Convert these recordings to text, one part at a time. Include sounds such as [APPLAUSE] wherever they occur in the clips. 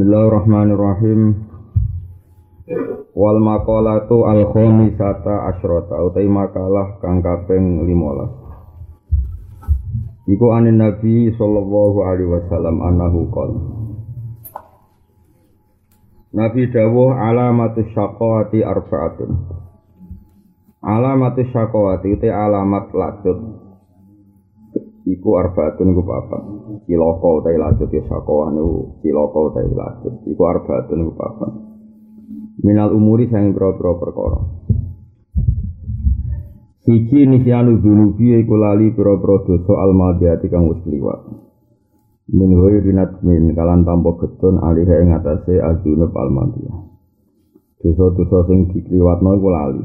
Bismillahirrahmanirrahim. Wal maqalatu al khamisata asyrata utai makalah kang kaping 15. Iku anin Nabi sallallahu alaihi wasallam annahu qala. Nabi dawuh alamatus syaqawati arba'atun. Alamatus syaqawati utai alamat lacut iku arbaatun iku papat. Cilaka utahe lanjut ya sakwa niku. Cilaka utahe lanjut iku arbaatun iku papat. Minal umuri sang pira-pira perkara. Siji nisyanu dunubi iku lali pira-pira dosa almadiyati kang wis kliwat. Min rinat min kalan tanpa getun ing atase adunub almadiyah. Dosa-dosa sing dikliwatno iku lali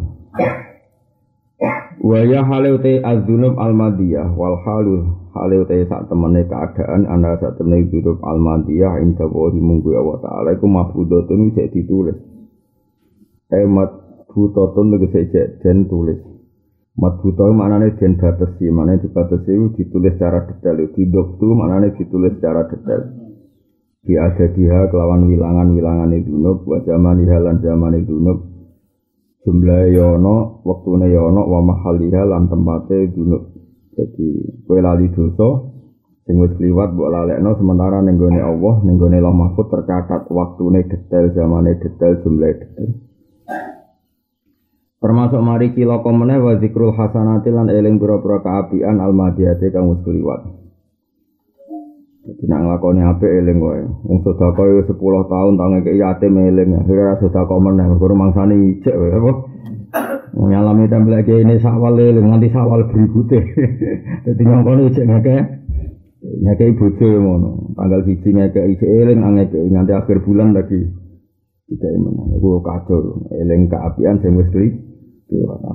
Wa ya halu te azunub almadiyah wal halu halu te sak temene keadaan anda sak temene dzunub almadiyah inda wahi munggu ya wa ta'ala iku mahfudhatun wis ditulis. Emat butotun tegese cek den tulis. Mat buta maknane den batesi, maknane dibatesi ditulis secara detail, didoktu maknane ditulis secara detail. Di ada dia kelawan wilangan-wilangan dunub wa zaman halan zaman dunub jumlah yono waktune yono wa mahaliha lan tempate dunuk. Jadi kue lali dosa sing wis kliwat mbok lalekno sementara ning gone Allah ning gone Allah Mahfud tercatat waktune detail zamane detail jumlah detail. Termasuk mari kila komene wa zikrul hasanati lan eling pira-pira kaapian almadiyate kang wis kliwat Jadi nak nglakoni apik eling wae. Wong sedekah yo 10 tahun tau ngekek yatim eling, akhire ra sedekah meneh mergo mangsane ijek wae apa. Nyalami tempel iki ini sawal eling nganti sawal berikutnya. [LAUGHS] Dadi nyongkone ijek ngekek ngekek bojo ngono. Tanggal 1 ngekek ijek eling ngekek nganti akhir bulan lagi tidak meneh. Iku kacau eling keapian sing wis kli.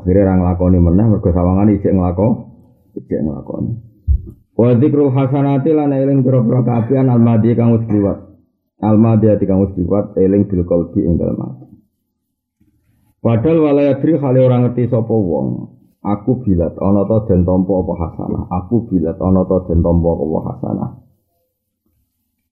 Akhire ra nglakoni meneh mergo sawangan ijek nglakoni. Ijek nglakoni. Wa dzikrul hasanati lan eling pira-pira kaapian almadi kang wis liwat. Almadi kang wis liwat eling bil qalbi ing dalem ati. Padahal walayadri hale ora ngerti sapa wong. Aku bilat ana ta den tampa apa hasanah. Aku bilat ana ta den tampa apa hasanah.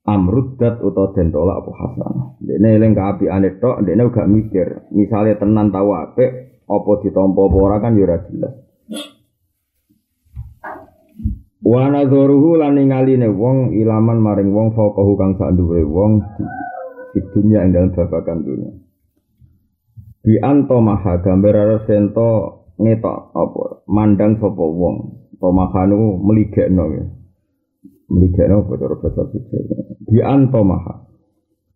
Amruddat utawa den tolak apa hasanah. Dene eling kaapiane tok, dene gak mikir. Misale tenan tau apik, apa ditampa apa ora kan ya ora jelas. Wa nadharuhu lan ningaline wong ilaman maring wong faqahu kang sak dhuwure wong di dunya ing dalem babagan dunya. Bi anto maha gambar sento ngetok apa mandang sapa wong pemahanu meligekno ya. Meligekno apa cara bahasa siji. Bi anto maha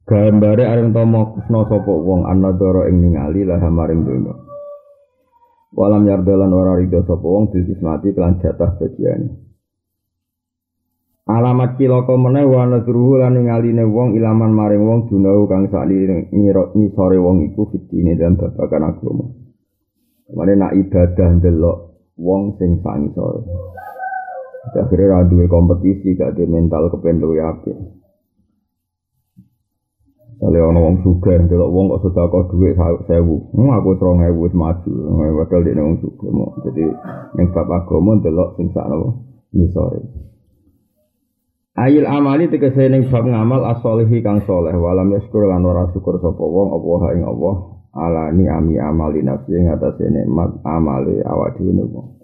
gambare areng tomo kusno wong anadara ing ningali lah maring dunya. Walam yardalan ora ridho sapa wong dismati kelan jatah. Alamat cilaka meneh wa nadruhu lan ngaline wong ilaman maring wong dunau kang sakli ngirok ngisore wong iku fitine dalam babagan agama. Kemarin nak ibadah ndelok wong sing sak ngisore. Akhirnya ra duwe kompetisi gak ada mental kepen luwe apik. Kali ana wong sugih ndelok wong kok sedekah dhuwit 1000. Hmm, aku 2000 wis maju. Padahal dene wong sugih. Jadi ning bab agama ndelok sing sak napa ngisore. Ayil amali tegese ning bab ngamal as-solihi kang soleh walam yaskur lan ora syukur sapa wong apa ing Allah ala ni ami amali nafsi ing atase nikmat amali awak dhewe wong.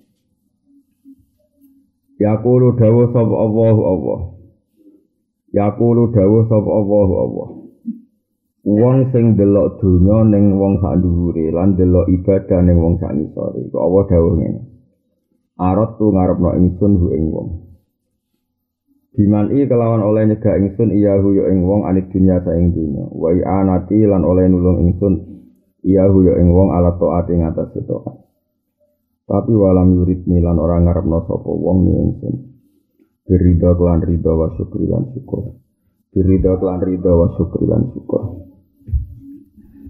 Yaqulu dawu sapa Allahu Allah. Yaqulu dawu sapa Allahu Allah. Wong sing delok donya ning wong sak dhuwure lan delok ibadah ning wong sak ngisore. Kok Allah dawuh ngene. Arat tu ngarepno ingsun hu ing wong. Biman i kelawan oleh nyegah ingsun iyahu ya ing wong anit dunya saing dunya. Wa anati lan oleh nulung ingsun iyahu ya ing wong ala taat ing atas taat. Tapi walam yurid lan ora ngarepno sapa wong ni ingsun. Birida kelan rida wa syukri lan syukur. Birida kelan rida wa syukri lan syukur.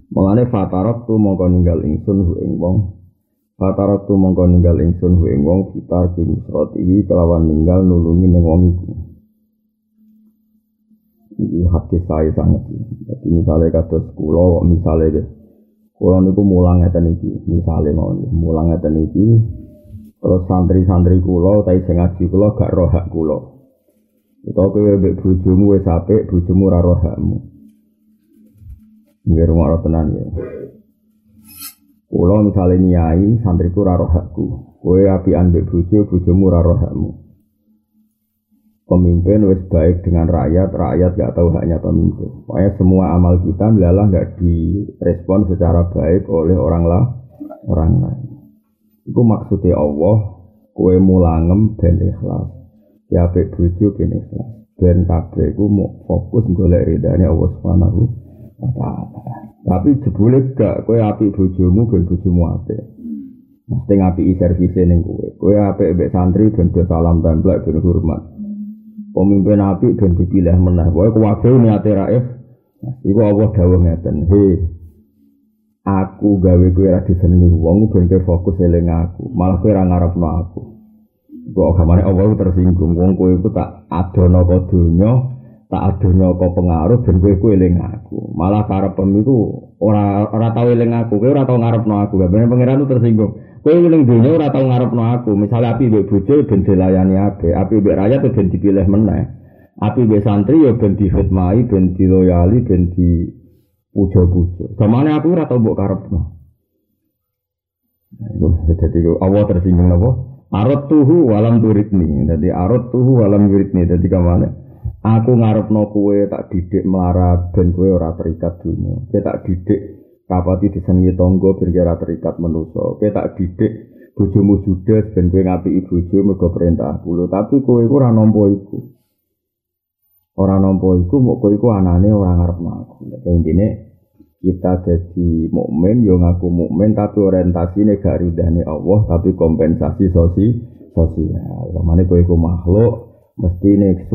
Mulane fatarat tu mongko ninggal ingsun hu ing wong Fatarat tu mongko ninggal ingsun hu ing wong fitar ki musratihi kelawan ninggal nulungi ning wong iku. Iki hati saya sangat jadi misalnya kata sekolah misalnya deh kalau niku mulang ngeten iki misalnya mau mulang ngeten iki terus santri-santri kulo tapi sing ngaji kulo gak roh hak kulo utawa kowe mbek bojomu wis apik bojomu ora roh Nggih rumah tenan ya. Kulo misalnya nyai santriku ora roh. Kowe apian mbek bojo, bojomu ora. Pemimpin wis baik dengan rakyat, rakyat gak tahu haknya pemimpin. Pokoknya semua amal kita adalah gak direspon secara baik oleh orang lah, orang lain. Itu maksudnya Allah, kue mulangem ben ikhlas. Ya apik bojo ben ikhlas. Ben kabeh iku mau fokus golek ridane Allah Subhanahu wa taala. Tapi jebule gak kowe apik bojomu ben bojomu apik. Mesti ngapi servise ning kowe. Kowe apik mbek santri ben salam templek ben hormat. Pemimpin api dan dipilih menah. Pokoknya kuwabil niate raif. Iku Allah dawuh ngeten. He, aku gawe kowe ra disenengi wong ben fokus eling aku. Malah kowe ra ngarepno aku. Kok agamane Allah tersinggung wong kowe iku tak adono kok donya, tak adono kok pengaruh ben kowe eling aku. Malah karepem iku ora ora tau eling aku, kowe ora tau ngarepno aku. Gabane pangeran tersinggung. Kowe ning dunya ora tau ngarepno aku. Misale api mbek bojo ben dilayani ape, api mbek rakyat ben dipilih meneh. Api mbek santri ya ben dihormati, ben diloyali, ben di puja-puja. Gamane aku ora tau mbok karepno. Iku dadi Allah tersinggung napa? Arot tuhu walam turitni. Dadi arot tuhu walam turitni. Dadi kamane? Aku ngarepno kowe tak didik melarat ben kowe ora terikat dunia. Kowe tak didik kapati disenengi tangga ben ora terikat manusa. Kowe tak didik bojomu judes ben kowe ngapiki bojo mergo perintah kulo, tapi kowe iku ora nampa iku. Ora nampa iku mok kowe iku anane ora ngarepno aku. Nek intine kita jadi mukmin yo ngaku mukmin tapi orientasine gak Allah tapi kompensasi sosi sosial. Lamane kowe iku makhluk mesti nek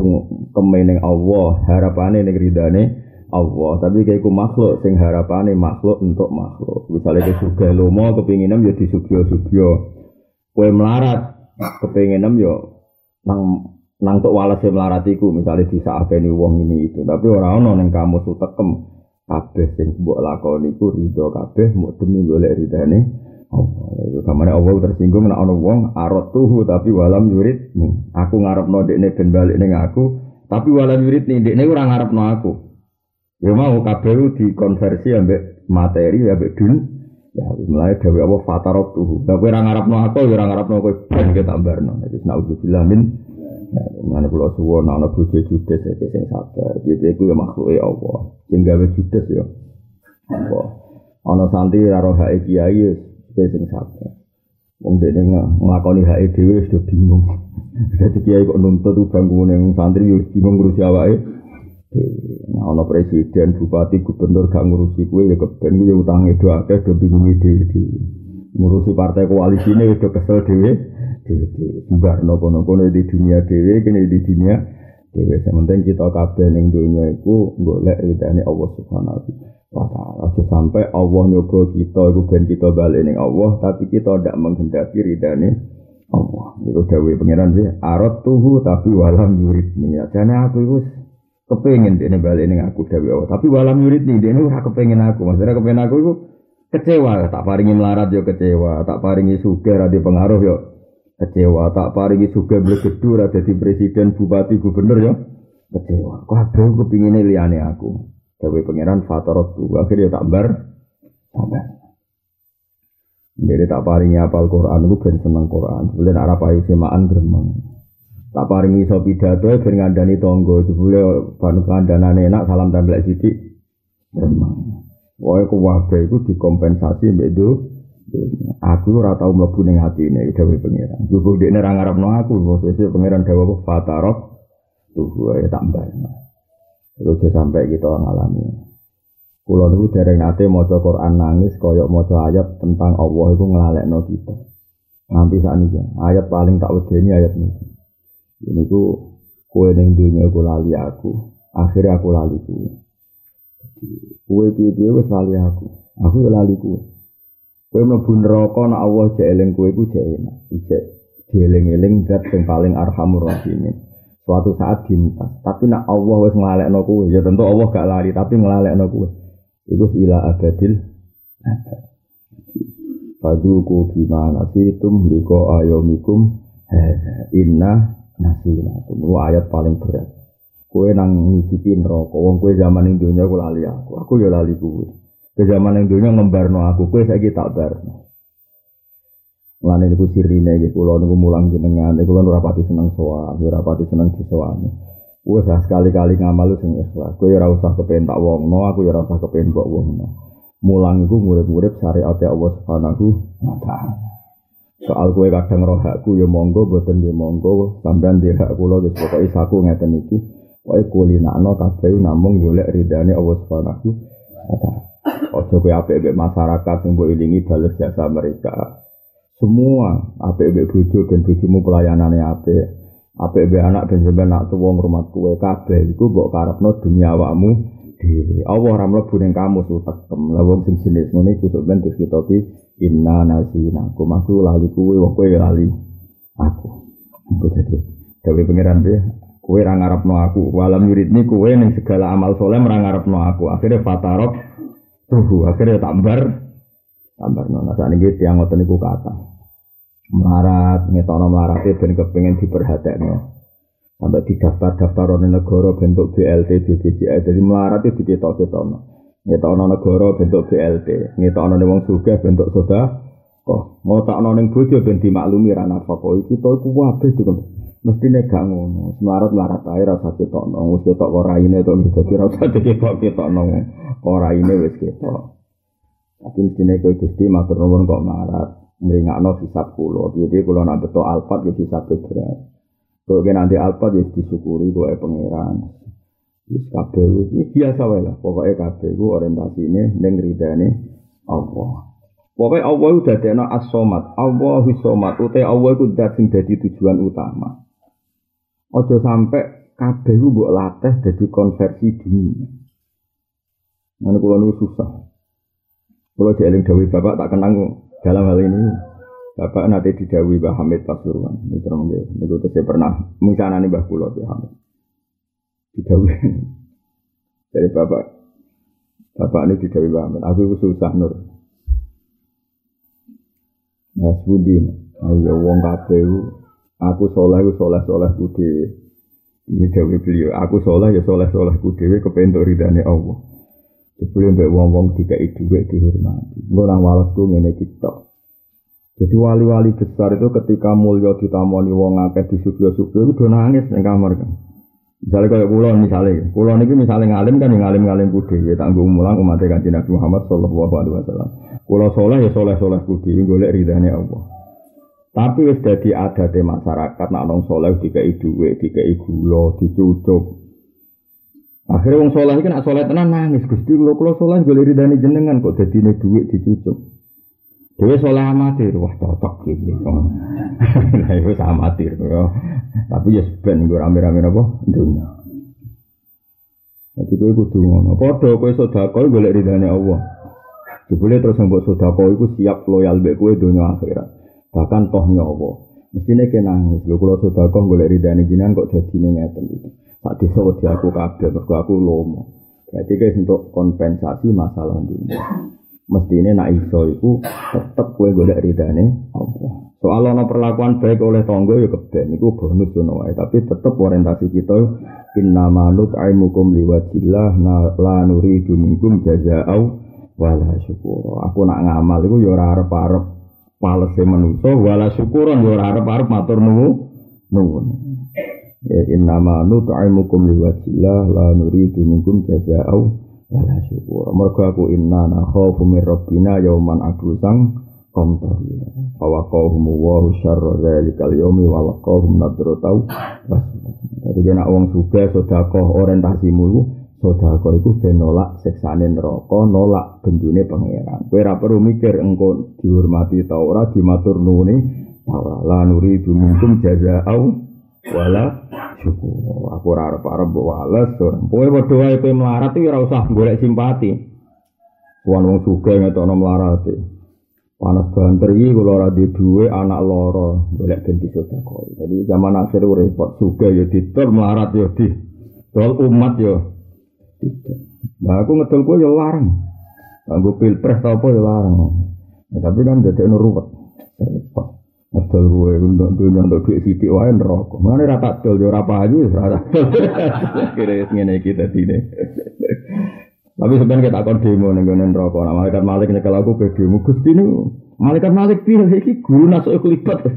kemeneng Allah harapane nek ridane Allah, tapi kayak ku makhluk sing harapane makhluk untuk makhluk. Misalnya ke surga lomo kepinginan ya di subyo subyo. Kue melarat kepinginan ya nang nang tok walase melaratiku misalnya disakeni wong ini itu. Tapi orang ono neng kamu sutekem kabeh sing mbok lakoni ku ridho kabeh mau demi golek ridane Allah. Iku kamane Allah tersinggung nek ana wong arot tuhu tapi walam yurid nih. Aku ngarepno dekne ben balik ning aku, tapi walam yurid nih dekne ora ngarepno aku. Ya mau kabeh dikonversi ambek materi ambek dun. Ya mulai dewe apa fatarok tuh. Lah kowe ora ngarepno aku ya ora ngarepno kowe ben ke tambarno. Iki naudzubillah min Mana pulau suwon, ana bojo judes ya sing sabar. Jadi iku ya makhluke Allah. Sing gawe judes ya Allah. Ana santri karo hake kiai ya sing sabar. Wong dene nglakoni hake dhewe wis bingung. [LAUGHS] Dadi kiai kok nuntut bangkune santri yo bingung ngurusi awake. Nah, ono presiden, bupati, gubernur gak ngurusi kue ya keben kue utangnya do akeh do bingung ide ngurusi partai koalisi ini udah kesel dewe dewe dewe bar nopo nopo di dunia dewe kini di dunia dewe sementing kita kabeh ning dunia iku golek ridane Allah subhanahu wa taala sampai Allah nyoba kita iku ben kita balik ning Allah tapi kita tidak menghendaki ridane Allah itu dawe pangeran sih arot tuhu tapi walam ya jane aku iku kepengen dia balik ning aku dewi Allah. Tapi walam dia ora kepengen aku. Maksudnya kepengen aku itu kecewa. Tak paringi melarat yo kecewa. Tak paringi sugar ada pengaruh yo kecewa. Tak paringi sugar blegedu ada di presiden, bupati, gubernur yo kecewa. Kok ada kepingin liane aku. Dewi pangeran fatarot tuh. Akhirnya tak. Sabar. Jadi tak paringi apal Quran, aku ben seneng Quran. Sebenarnya arah payu semaan gremeng. tak paringi iso pidato ben ngandani tangga jebule ban kandhanane enak salam templek sithik remang wae ku wae iku dikompensasi mbek do aku ora tau mlebu ning atine dhewe pangeran jupuk dekne ra ngarepno aku sesuk pangeran dawuh fatarok tuh wae tak mbarno iku sampai kita ngalami Kulo niku dereng nate maca Quran nangis kaya maca ayat tentang Allah iku nglalekno kita. Nanti saat ini ayat paling tak wedeni ayat ini. Ini ku kue neng dunia ku lali aku, akhirnya aku lali kue. Kue piye wes lali aku, aku ya lali kue. Kue mlebu neraka nak Allah eling kue ku cek enak, cek dieling-eling zat paling arhamur rahimin. Suatu saat dintas, tapi nak Allah wes ngelalekno kue, ya tentu Allah gak lari, tapi ngelalekno kue. Iku ila abadil abad. Faduku bimana situm liko ayomikum inna nasi nakum. Itu ayat paling berat. Kue nang ngicipi neraka. Wong zaman ning donya aku lali aku. Aku ya lali kue. Ke zaman ning donya ngembarno aku. Kue saiki tak barno. Mulane niku sirine iki kula niku mulang jenengan. Kula ora pati seneng sowan, ora pati seneng disowani. Wes sekali-kali ngamal sing ikhlas. Kowe ora usah kepen tak wongno, aku ya ora usah kok wongno. Mulang iku murid-murid syariat Allah Subhanahu wa taala. Soal kue kadang roh hakku ya monggo, boten ya monggo, sampean di hak kula wis pokoke isaku ngeten iki. Wae kulinakno kabeh namung golek ridane Allah Subhanahu wa taala. Ojo kowe apik masyarakat sing mbok ilingi bales jasa mereka. Semua apik mbek bojo ben bojomu pelayanane apik. Apik mbek anak ben sampeyan nak tuwa ngrumat kowe kabeh iku mbok karepno dunia awakmu dhewe. Allah ora mlebu ning kamu sutekem. Lah wong sing jenis ngene iku sok ben dikitopi inna nasina. Kumaku lali kowe wong kowe lali aku. Iku dadi dewe pangeran dia Kue ra ngarepno aku, walam yuridni kue ning segala amal soleh ora ngarepno aku. Akhirnya fatarok tuh, akhirnya tambar tambar nona. Saat ini tiang ngoten niku kata melarat, ngetono melarat ben kepengin diperhatekno. Sampai di daftar-daftar negara bentuk BLT, BPJS. Jadi melarat itu diketok-ketokno. Ngetokno negara bentuk BLT, ngetokno ning wong sugih bentuk soda. Kok ngotakno ning bojo ben dimaklumi ra nafkah. Iki to iku kabeh dikon mestine gak ngono semarat melarat ae rasa ketokno wis ketok kok raine to ra usah ketok ketokno kok raine wis ketok tapi mestine kowe Gusti matur nuwun kok marat ngringakno hisab kula. Piye kula nak beto alfat ya hisab berat. Kok nanti alfat ya disyukuri kowe pangeran. Wis kabeh wis biasa wae lah. Pokoke kabeh iku orientasine ning ridane Allah. Pokoknya Allah itu dadekno as-somat, Allah somat, utai Allah itu dat tujuan utama. Ojo sampai kabeh ku mbok latih dadi konversi dunia. Mana kula susah. Kalau jeeling Dawi Bapak tak kenang dalam hal ini. Bapak nanti didawi Mbah Hamid Pasuruan. Ini terang ya. Ini gue saya pernah misalnya nih Mbah Kulo ya Hamid. Didawi [LAUGHS] dari Bapak. Bapak ini didawi Mbah Hamid. Aku susah nur. Mas Budi, ayo wong kabeh Aku soleh, aku soleh kude. Ini dewi beliau. Aku soleh, ya soleh kude. Kepentuk ridhani Allah. Sebelum mbak wong-wong tiga itu dihormati. Nggak walas gue ngene kita. Jadi wali-wali besar itu ketika mulia ditamoni wong akeh di subyo-subyo itu udah nangis yang kamar kan. Misalnya kayak kulon misalnya, kulon ini misalnya ngalim kan ngalim-ngalim kude, ya tanggung mulang umat kanji Nabi Muhammad Sallallahu Alaihi Wasallam. Kulo soleh ya soleh soleh kude, golek ridhani Allah. Tapi wis dadi adate masyarakat nak nong soleh dikai dhuwit, dikai gula, dicucuk. Akhirnya wong soleh iki nak soleh tenan nangis, Gusti kula kula soleh golek ridane jenengan kok dadine dhuwit dicucuk. Dhewe soleh amatir, wah cocok iki. [LAUGHS] Lah iku amatir. Tapi ya ben nggo rame-rame apa dunya. Jadi kowe kudu ngono. Padha kowe sedekah golek ridane Allah. Jebule terus mbok sedekah iku siap loyal mbek kowe donya akhirat bahkan toh nyowo mestinya kena nangis. Lho kalau sudah kok boleh ridani jinan kok jadi ngeten. Gitu tak desa di aku kabel mergo aku lomo. Berarti guys untuk kompensasi masalah dunia. Mestinya nak iso itu tetep gue golek ridane Allah. Soal ana perlakuan baik oleh tonggo ya keben. Itu bonus ngono wae tapi tetep orientasi kita inna manut aimukum liwajillah la nuridu minkum jazaa'u wala syukur aku nak ngamal itu ya ora arep-arep palese manusa wala syukuran yo ora arep-arep matur nuwun. Ya innama nut'imukum liwajillah la nuridu minkum jazaa'u wala syukur. Mergo aku inna nakhafu min rabbina yauman abusang qamtarira. Fa waqahum wa syarra dzalikal yaumi wa laqahum nadratau. Jadi kena wong sugih sedekah orientasimu Sodako itu ben nolak seksane neraka, nolak bendune pangeran. Kowe ora perlu mikir engko dihormati ta ora dimatur nuwuni ta ora. La nuri dumungkum jazaa'u wala syukur. Aku ora arep-arep mbok wales. Kowe padha wae kowe melarat iki ora usah golek simpati. Wong wong sugih ngetokno melarat. Panas banter iki kula ora di duwe anak loro golek ben disodakoi. Jadi zaman akhir repot sugih ya ditur melarat ya di Tol umat ya tidak. Nah aku ngedol kue ya larang. Aku pilpres tau apa ya larang. Ya, tapi kan jadi ruwet. Repot. dol gue untuk dunia untuk duit sidik wae neraka. Mulane ra tak dol yo ora payu [LAUGHS] wis ra dol. Kira ngene iki dadi Tapi sebenarnya kita akan demo nih gue neraka. Nah, malaikat malik nyekel aku ke demo. Gusti ini malaikat malik pilih iki guru nasuk kelipat. [LAUGHS]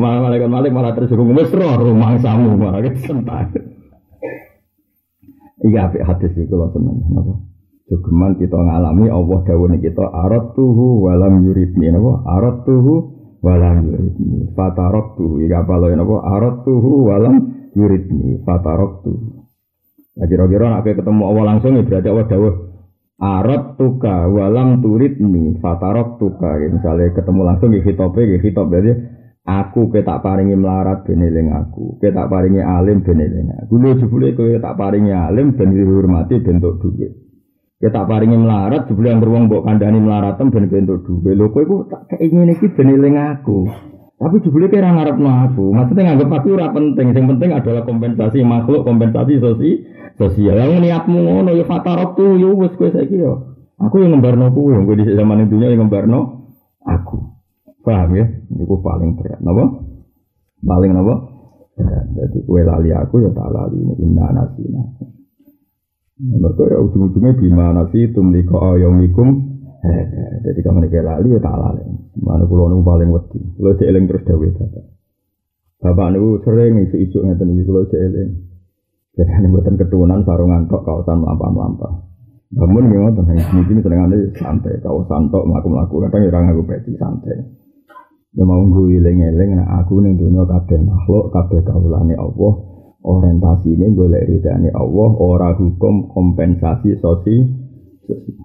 malah malaikat malik malah tersinggung roh rumah samu malah sentak. Iya apik hadis iki kula seneng. Napa? Jogeman kita ngalami Allah dawuhne kita arat tuhu walam yuridni napa? Arat tuhu walam yuridni. Apa lho napa? Arat tuhu walam yuridni. Fatarok tuhu. Nah kira-kira nak ketemu Allah langsung ya berarti Allah dawuh Arat tuka walam turidni fatarok tuka ya, misalnya ketemu langsung ya hitope ya hitop berarti Aku ke tak paringi melarat ben aku. Ke tak paringi alim ben aku. Lho jebule kowe tak paringi alim ben dihormati bentuk duit. Ke tak paringi melarat jebule yang beruang mbok kandhani melaratem ben bentuk duit. Lho kowe iku tak keinginan iki ben aku. Tapi jebule kira ngarepno aku. Maksudnya nganggep aku ora penting. Yang penting adalah kompensasi makhluk, kompensasi sosi, sosial. Yang niatmu ngono ya fatarok tuh yo wis kowe saiki yo. Aku yang ngembarno kuwi, kowe di zaman dunia yang ngembarno aku. Paham ya? Ini paling berat. Napa? Paling napa? Berat. Jadi kue lali aku ya tak lali ini inna nasina. Mereka ya ujung-ujungnya bima nasi tumliko ayomikum. Jadi kamu nih lali ya tak lali. Mana pulau nu paling wedi. Pulau seeling terus dawe bapak. Bapak nu sering isu-isu ngeten iki pulau seeling. Jadi ini buatan keturunan sarungan tok kawasan melampah-melampah. Bangun tentang mungkin seneng santai kawasan tok melaku-melaku kadang ya aku peci santai. Ya mau gue eling-eling nah aku ning dunia kabeh makhluk kabeh kawulane Allah. Orientasi ini golek ridane Allah, ora hukum kompensasi sosi.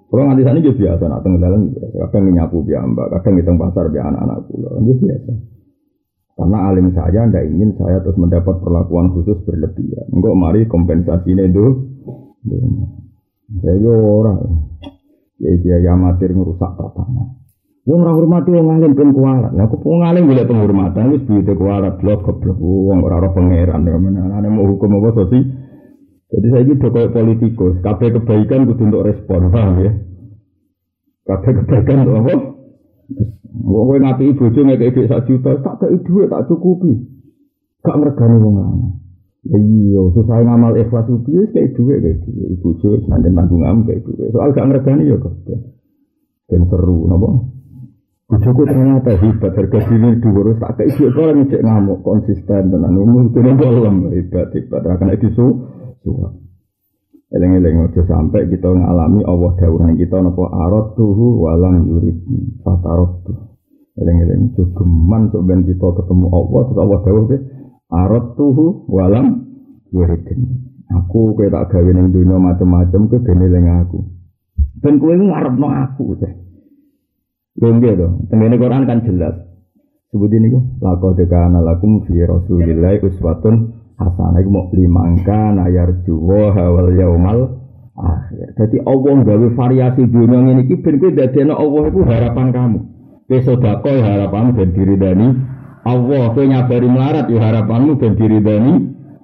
Kalau nganti sana juga biasa, nak tengah dalam kadang nyapu biar mbak, kadang ngitung pasar biar anak-anak pulau, ini biasa. Karena alim saya tidak ingin saya terus mendapat perlakuan khusus berlebihan. Enggak mari kompensasi ini dulu. Saya orang, ya dia amatir ngerusak tatanan. Wong ora hormati wong alim ben kualat. Lah kok wong alim golek penghormatan wis buyute kualat blok goblok wong ora ora pangeran ya menane mau hukum apa sosi. Jadi saya ini koyo politikus, kabeh kebaikan kudu untuk respon, paham ya? Kabeh kebaikan untuk apa? Wong kowe ngati bojo ngekek dhuwit sak juta, tak kei dhuwit tak cukupi. Gak ngregani wong lanang. Ya iya, susah ngamal ikhlas piye kei dhuwit kei dhuwit. Bojo sanjen tanggung am kei dhuwit. Soal gak ngregani ya kok. Ben seru napa? Bujuku ternyata hebat, harga diri dua tak kayak ibu orang ngecek ngamuk konsisten tenan umur itu dalam hebat hebat akan itu su suah. Eleng eleng aja sampai kita ngalami Allah dawuhan kita nopo arot tuhu walang yurid fatarot tuh. Eleng eleng itu geman ben kita ketemu Allah terus Allah dawuh ke arot tuhu walang yurid. Aku kayak tak gawe ning dunia macam-macam ke ben aku. Ben kowe ngarepno aku teh. Lengge to. Tengene Quran kan jelas. Sebut ini kok. Laqad kana lakum fi Rasulillah uswatun hasanah iku mau limangka nayar juwa wal yaumal akhir. Jadi Allah gawe variasi dunia ini iki ben kowe dadekno Allah iku harapan kamu. Kowe sedekah ya harapanmu ben diridani Allah. Kowe nyabari melarat ya harapanmu ben diridani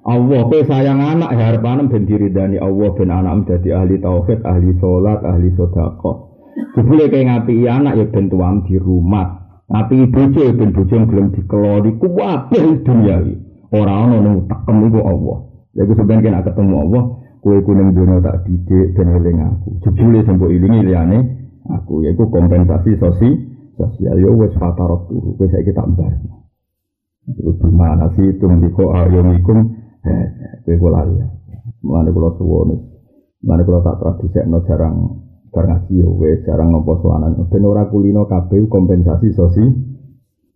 Allah. Kowe sayang anak ya harapanmu ben diridani Allah ben anakmu dadi ahli tauhid, ahli salat, ahli sedekah. Jebule kayak ngapi anak ya ben tuam di rumah. Ngapi bojo ya ben bojo gelem dikelori kuwabeh dunia iki. Ora ana nang tekem iku Allah. Ya gue sebenarnya kena ketemu Allah, kue kuning dunia tak didik dan eling aku. Jebule sembuh ilingi liane aku. Ya gue kompensasi sosi sosial. Yo wes fatarot tuh, gue saya kita embar. Itu gimana sih itu ndiko ayomikum? Eh, gue gue lali ya. Mulane kula suwun. Mulane kula tak tradisekno jarang bar ngaji ya wis jarang nampa sowanan ben ora kulino kabeh kompensasi sosi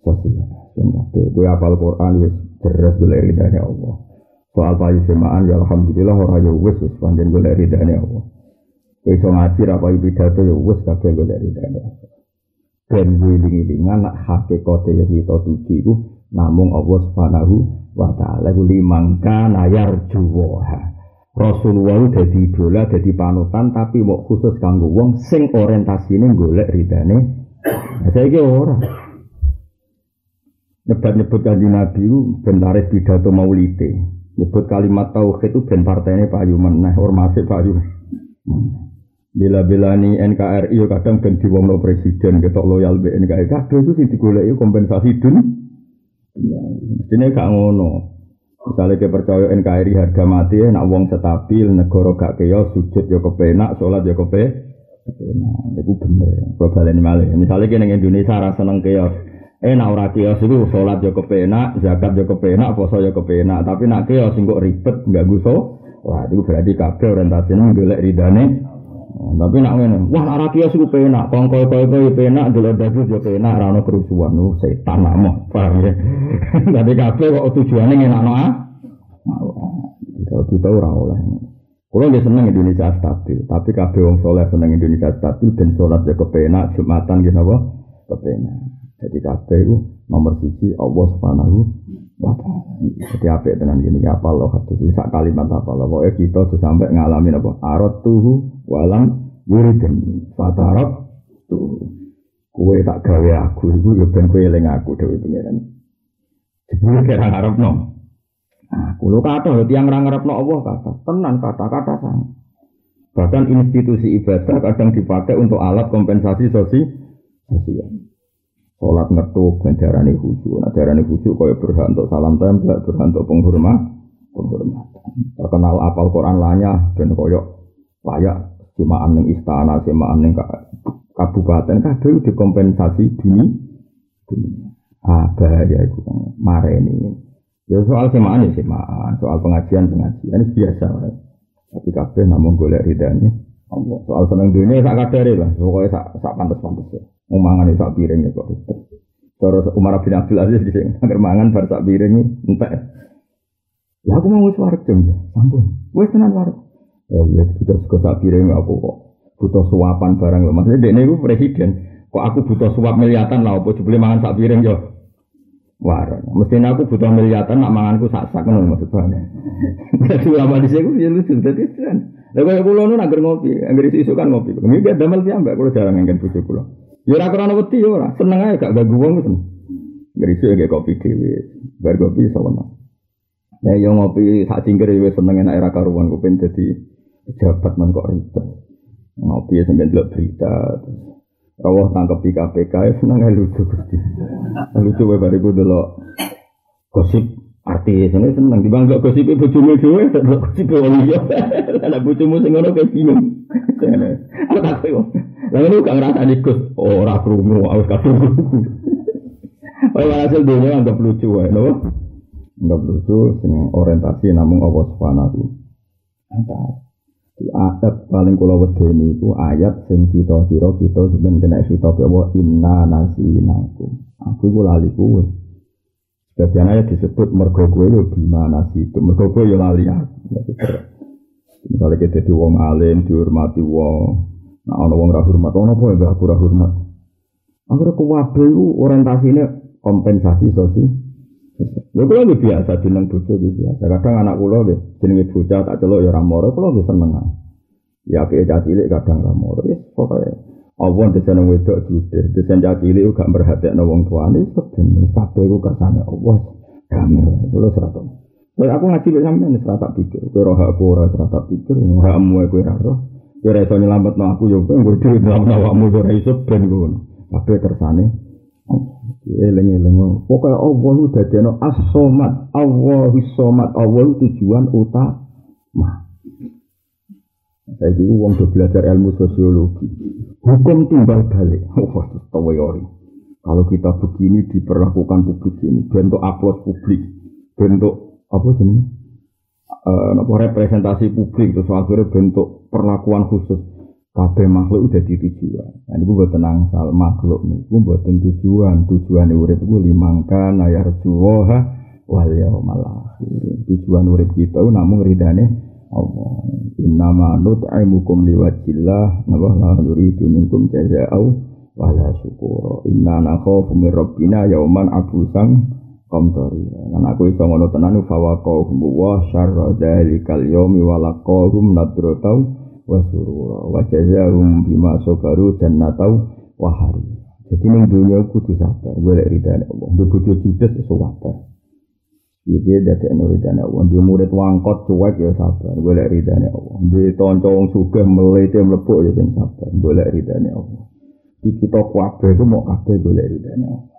sosial ben kabeh. Kowe apal Quran wis deres golek ridane Allah. Soal payu semaan ya alhamdulillah ora ya wis wis panjen golek ridane Allah. Kowe ngaji ra payu pidato ya wis kabeh golek ridane Allah. Ben wiling-wilingan nak hakikate yang kita tuju iku namung Allah Subhanahu wa taala. Limangka nayar juwaha Rasulullah jadi idola, jadi panutan, tapi mau khusus kanggo wong sing orientasine golek ridane. Nah, saya kira orang nyebut-nyebut kanji Nabi itu ben pidato maulite. Nyebut kalimat tauhid itu ben partainya payu meneh, ormase payu meneh. Bila-bilani NKRI kadang ben diwongno presiden ketok loyal be NKRI kabeh iku sing digoleki kompensasi dun. Ya, mestine gak ngono. Misalnya kita percaya NKRI harga mati, nak wong stabil, negara gak keos, sujud yo kepenak, sholat yo kepe, kepenak. Itu bener. Kalau balen malih. Misalnya kita Indonesia rasa seneng keos, eh nak ora kios itu sholat yo kepenak, zakat yo kepenak, poso yo kepenak. Tapi nak kios sing kok ribet nggak guso, wah itu berarti kabeh orientasinya golek ridane. Tapi nak ngene, wah nak kios iku penak, kongko koyo yo penak, delok dadu yo penak, ora ono kerusuhan, nu setan makmu. Paham ya? [LAUGHS] Tapi kabeh kok tujuane ngenakno ah. Kalau kita ora oleh. Kalau dia seneng Indonesia stabil, tapi kabeh wong soleh seneng Indonesia stabil dan sholat ya kepenak, jumatan gitu apa? Kepenak. Jadi kabeh itu nomor siji Allah Subhanahu. Jadi apik tenan gini ya apa loh hadis sak kalimat apa loh. Pokoknya kita sampai ngalamin apa arot tuhu walam yurideni fatarab tuh kue tak gawe aku itu ya ben kue eling aku dewe pengiran. Jebule kira ngarep no. Aku lo kata tiang ra ngarep no Allah kata tenan kata kata sang. Bahkan institusi ibadah kadang dipakai untuk alat kompensasi sosial. Sholat ngetuk dan darani khusyuk. Nah darani khusyuk kaya berhak untuk salam tempel, berhak untuk penghormat, penghormatan. Terkenal apal Quran lanya dan koyok layak semaan ning istana, semaan ning kabupaten kabeh dikompensasi dunia. dunia. Ah bahaya itu kan mareni. Ya soal semaan ya semaan, soal pengajian pengajian biasa. Tapi kabeh namun golek ridane Allah. Soal seneng dunia tak kadare lah, pokoknya sak sak pantes-pantes ya. Mangan sak piring ya kok. Terus Umar bin Abdul Aziz di sini, agar mangan bar sak piring. Ya aku mau wis wareg jam ya, sampun. Wis tenan wareg. Ya iya butuh sego sak aku kok. Butuh suapan barang lho. Maksudnya dekne iku presiden. Kok aku butuh suap miliatan lah apa jebule mangan sak piring yo. Warung. Mestinya aku butuh miliatan nak manganku sak sak ngono maksud bang. Jadi apa di sini ya lucu. Jadi kan. Lalu kalau kulo nu agar ngopi, agar isu kan ngopi. Dia damel dia mbak. Kulo jarang ngangkat bujuk kulo. Ya ora krana wedi ya ora. Seneng ae gak ganggu wong seneng. Ngerisu kayak kopi dhewe. Bar kopi sawono. Ya yo ngopi sak cingkir wis seneng enak era karuan ku pengen dadi pejabat man kok ribet. Ngopi sambil delok berita Rawah tangkep di KPK ya seneng lucu gusti. Lucu wae bariku delok gosip artis ini seneng di bangga gosip ibu cumi dhewe gosip wong liya. Ana bojomu sing ngono kayak bingung. Aku tak. Lah ini gak ngerasa ikut. Oh, ora harus gak krungu. Oh, hasil dunia anggap lucu wae, lho. Anggap lucu sing orientasi namung Allah Subhanahu wa Ayat paling kula wedeni iku ayat sing kita kira kita sebenarnya khitab ya inna nasinakum. Aku iku lali kuwe. Sebagian ayat disebut mergo kuwe yo gimana sih itu mergo kuwe yo lali aku. Misalnya kita di wong alim dihormati wong Nah, ono wong ra hormat, ono apa ya aku hormat. Akhirnya kuwabe itu orientasinya kompensasi sosial. Lha kula nggih biasa jeneng bojo nggih biasa. Kadang anak kula nggih jenenge bocah tak celuk ya ora moro, nggih seneng. Ya apike cah cilik kadang ra moro. Ya pokoke Allah desain wedok jude, desain cah cilik gak merhatekno wong tuane, keben kabeh ku kersane Allah. Damai kula serata. Lha aku ngaji lek sampeyan serata pikir, kowe roh aku ora serata pikir, hakmu kowe ora roh. Kowe ora iso nyelametno aku yo kowe dhewe nyelametno awakmu ora iso ben ngono. Kabeh kersane Eling-eling. Pokoke Allah ku dadekno as-somat, Allahu somat, Allah tujuan utama. Saya ini uang udah belajar ilmu sosiologi. Hukum timbal balik. [LAUGHS] Oh, tawayori. Kalau kita begini diperlakukan publik ini, bentuk aplaus publik, bentuk apa jenis? Uh, representasi publik, terus akhirnya bentuk perlakuan khusus. Kabeh makhluk udah di tujuan. Nah, ini buat tenang sal makhluk nih, gue buat tujuan. Tujuan urip gue limangkan ayar juwoha wal yaumal akhir. Tujuan urip kita namun ridane Allah. Inna ma nut'imukum liwajillah nabah la nuridu minkum jazaa'u wala syukura. Inna nakhafu min rabbina yauman abusan qamtari. Lan aku iso ngono tenan fa waqahum wa syarra dzalikal yaumi wa laqahum nadratau wa surura wa jazaahum bima sabaru jannatau wa hari. Jadi ning dunia kudu sabar, golek ridane Allah. Ndek bojo judes iso. Iki dadi ridane Allah. Dia murid wangkot cuek ya sabar, golek ridane Allah. Dia tonco wong sugih melete mlebu ya sing sabar, golek ridane Allah. Di kita kabeh itu mau kabeh golek ridane Allah.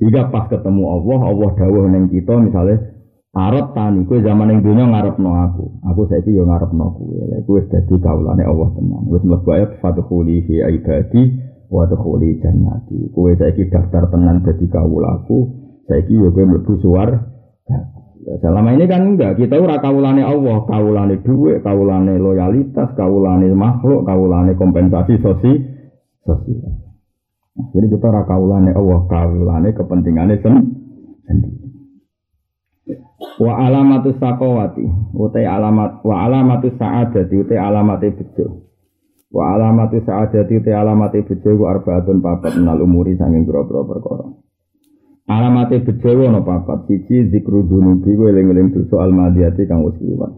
Jika pas ketemu Allah, Allah dawuh ning kita misalnya Arab tani, kue zaman yang dunia ngarep no aku. Aku saiki yo ngarep no kue. Kue dadi kaulane Allah tenang. Wes mlebu ayat fadkhuli fi ibadi wa dkhuli jannati. Kue saiki daftar tenan dadi kaulaku. Saiki yo kue mlebu suar Selama ini kan enggak, kita ora kawulane Allah, kawulane duit, kawulane loyalitas, kawulane makhluk, kawulane kompensasi sosi, sosial. Jadi kita ora kawulane Allah, kawulane kepentingannya sendiri. Wa alamatu sakowati, utai alamat, wa alamatu sa'adati, utai alamati bejo. Wa alamatu sa'adati, utai alamati bejo, wa arbaatun papat menal umuri sanging bro-bro. Alamate bejawa ana papat. Siji zikru dunubi kowe eling-eling dosa almadiyati kang wis liwat.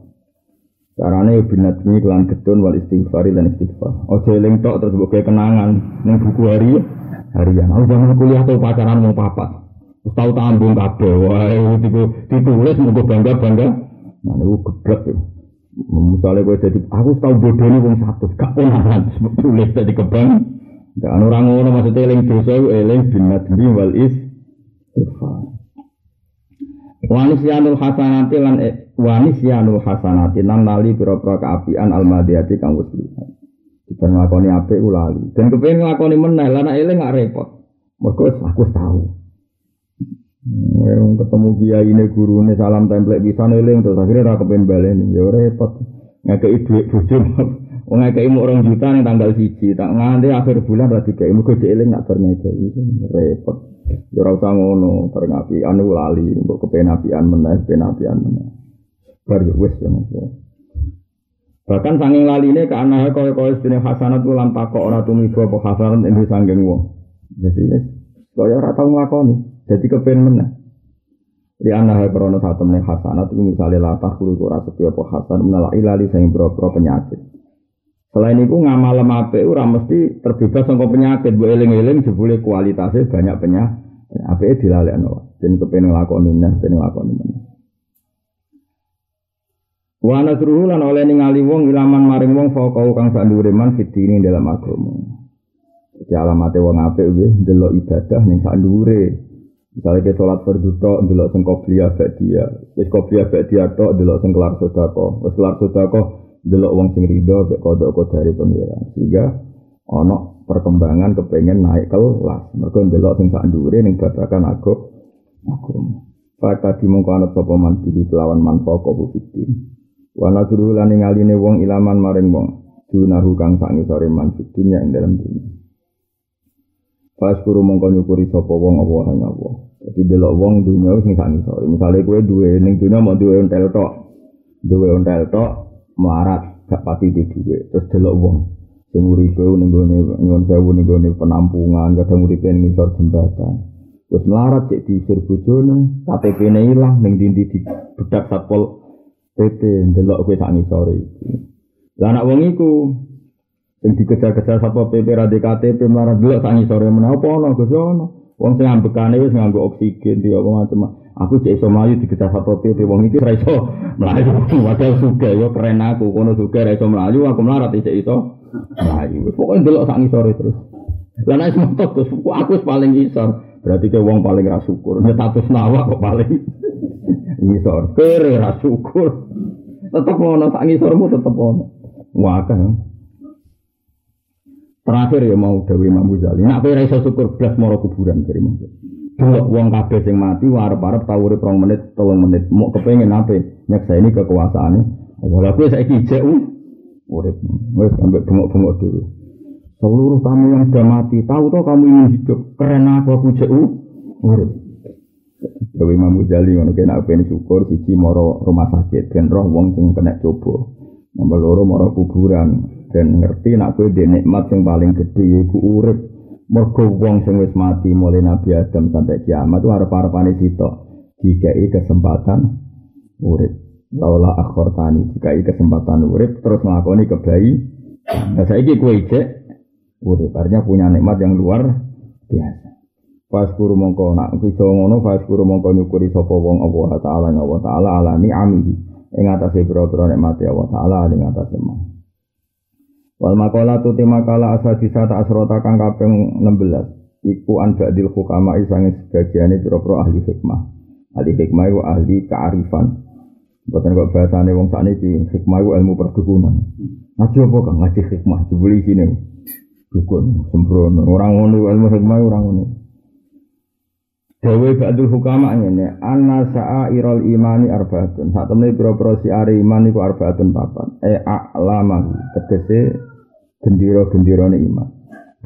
Carane binatmi kelan getun wal istighfari dan istighfar. Ojo eling tok terus mbok kenangan ning buku hari harian. Aku zaman kuliah tuh pacaran mau papat. Wis tau tambung kabeh. Wae ditulis mau bangga-bangga. Nah niku geblek ya. Misalnya gue aku tahu bodoh ini wong satu, gak onaran, tulis jadi kebang. Dan orang ngono maksudnya eling dosa, eling binatmi wal is istighfar. Wanisyanul hasanati lan e, wanisyanul hasanati lan lali pira-pira kaapian almadiyati kang wis lihat. Kita nglakoni apik ulali. Dan kepengin nglakoni meneh lan eling gak repot. Mergo aku tahu. Wong ketemu kiai ini guru ini salam template bisa neling terus akhirnya ra kepen baleni ya repot ngekei duit bojo wong ngekei orang juta ning tanggal siji tak nganti akhir bulan ra dikei mergo eling nak bar ngekei repot Ya ora usah ngono, anu lali, mbok kepenapian meneh, kepenapian meneh. Bar wis ya Mas. Bahkan sanging laline ke anake kaya-kaya sedene hasanat ku lan takok ora tumiba apa hasanat ing sanging wong. Jadi wis kaya ora tau nglakoni, dadi kepen meneh. Di anak krono satu meneh hasanat itu misalnya latah kuru ora sepi apa hasan menala ilali sing boro penyakit. Selain itu ngamal apik ora mesti terbebas saka penyakit, mbok eling-eling jebule kualitasnya banyak penyakit. Apike dilalekno. Ben kepen nglakoni neh, ben nglakoni meneh. Wa nasruhu lan oleh ningali wong ilaman maring wong faqau kang sandure man fitini dalam agama. Jadi alamate wong apik nggih ndelok ibadah ning sandure. Misalnya ke sholat berduka, ndelok sing qobliyah dia, wis qobliyah dia tok ndelok sing kelar sedekah, wis kelar sedekah delok wong sing rido mek kodok dari pengiran sehingga ono perkembangan kepengen naik kelas mergo delok sing sak ndure ning babakan aku aku Faka dimongko anut sapa man pilih kelawan manfa kobu fitin. Wa nadru lan ngaline wong ilaman maring wong. Dunahu kang sak ngisore man fitunya ing dalam dunia. Pas kuru mongko nyukuri sapa wong apa ing apa. Dadi delok wong dunia sing sak ngisore. Misale kowe duwe ning dunia mau duwe ontel tok. Duwe ontel tok melarat gak pati di duit terus delok wong. Sing uripe ning gone nyuwun sewu ning gone penampungan kadang uripe ning ngisor jembatan. Wis melarat cek diisir bojone KTP-ne ilang ning dindi di bedak satpol PP ndelok kowe sak ngisor iki. Lah anak wong iku sing dikejar-kejar satpol PP ra KTP melarat delok sak ngisore menapa ana Gus ono. Wong sing ambekane wis nganggo oksigen dia apa macam Aku cek iso mlayu dikejar satpol PP wong iki ora iso mlayu. [LAUGHS] Wadah suga yo keren aku kono suga ora iso mlayu aku melarat cek iso mlayu. Pokoke delok sak ngisore terus. Lah nek motor terus aku paling isor. Berarti ke wong paling ra syukur. Nek status nawa kok paling [LAUGHS] isor. Kere ra syukur. Tetep ngono sak ngisormu tetep ono. Wakah. Terakhir ya mau Dewi Imam Ghazali. Nek kowe iso syukur blas moro kuburan dari Imam Delok wong kabeh sing mati arep-arep tau urip 2 menit, 3 menit. Mau kepengin ape? Nyekseni kekuasaane. Wala kowe saiki jek urip. Wis sampe bengok-bengok dulu. Seluruh kamu yang sudah mati, tahu toh kamu ingin hidup. Keren aku aku jek urip. Dewi Imam Ghazali ngono kena ben syukur siji moro rumah sakit ben roh wong sing kena coba. Nomor loro moro kuburan dan ngerti nak kowe nikmat sing paling gede yaiku urip. Mergo wong sing wis mati mulai Nabi Adam sampai kiamat itu arep-arepane sitok. Dikai kesempatan urip. Laula akhortani dikai kesempatan urip terus nglakoni kebayi. Nah saiki kowe ijek urip. Artinya punya nikmat yang luar biasa. Fas guru mongko nak bisa ngono guru mongko nyukuri sapa wong Allah taala Allah taala ala ni'ami ing atase pira-pira Allah taala ing atase mah. Wal makalah tu tema kala asal disata asrota kang kaping 16 iku an ba'dil hukama isange sebagiane pira-pira ahli hikmah. Ahli hikmah iku ahli kearifan. Bukan kok bahasane wong sakniki hikmah iku ilmu perdukunan. Ngaji apa kang ngaji hikmah dibeli sini. Dukun sembrono orang ngono ilmu hikmah orang ngono. Dawe ba'dul hukama ngene, anna irol imani arbaatun. Saat temne pira-pira siare iman iku arbaatun papat. E a'lama tegese gendira-gendirane iman.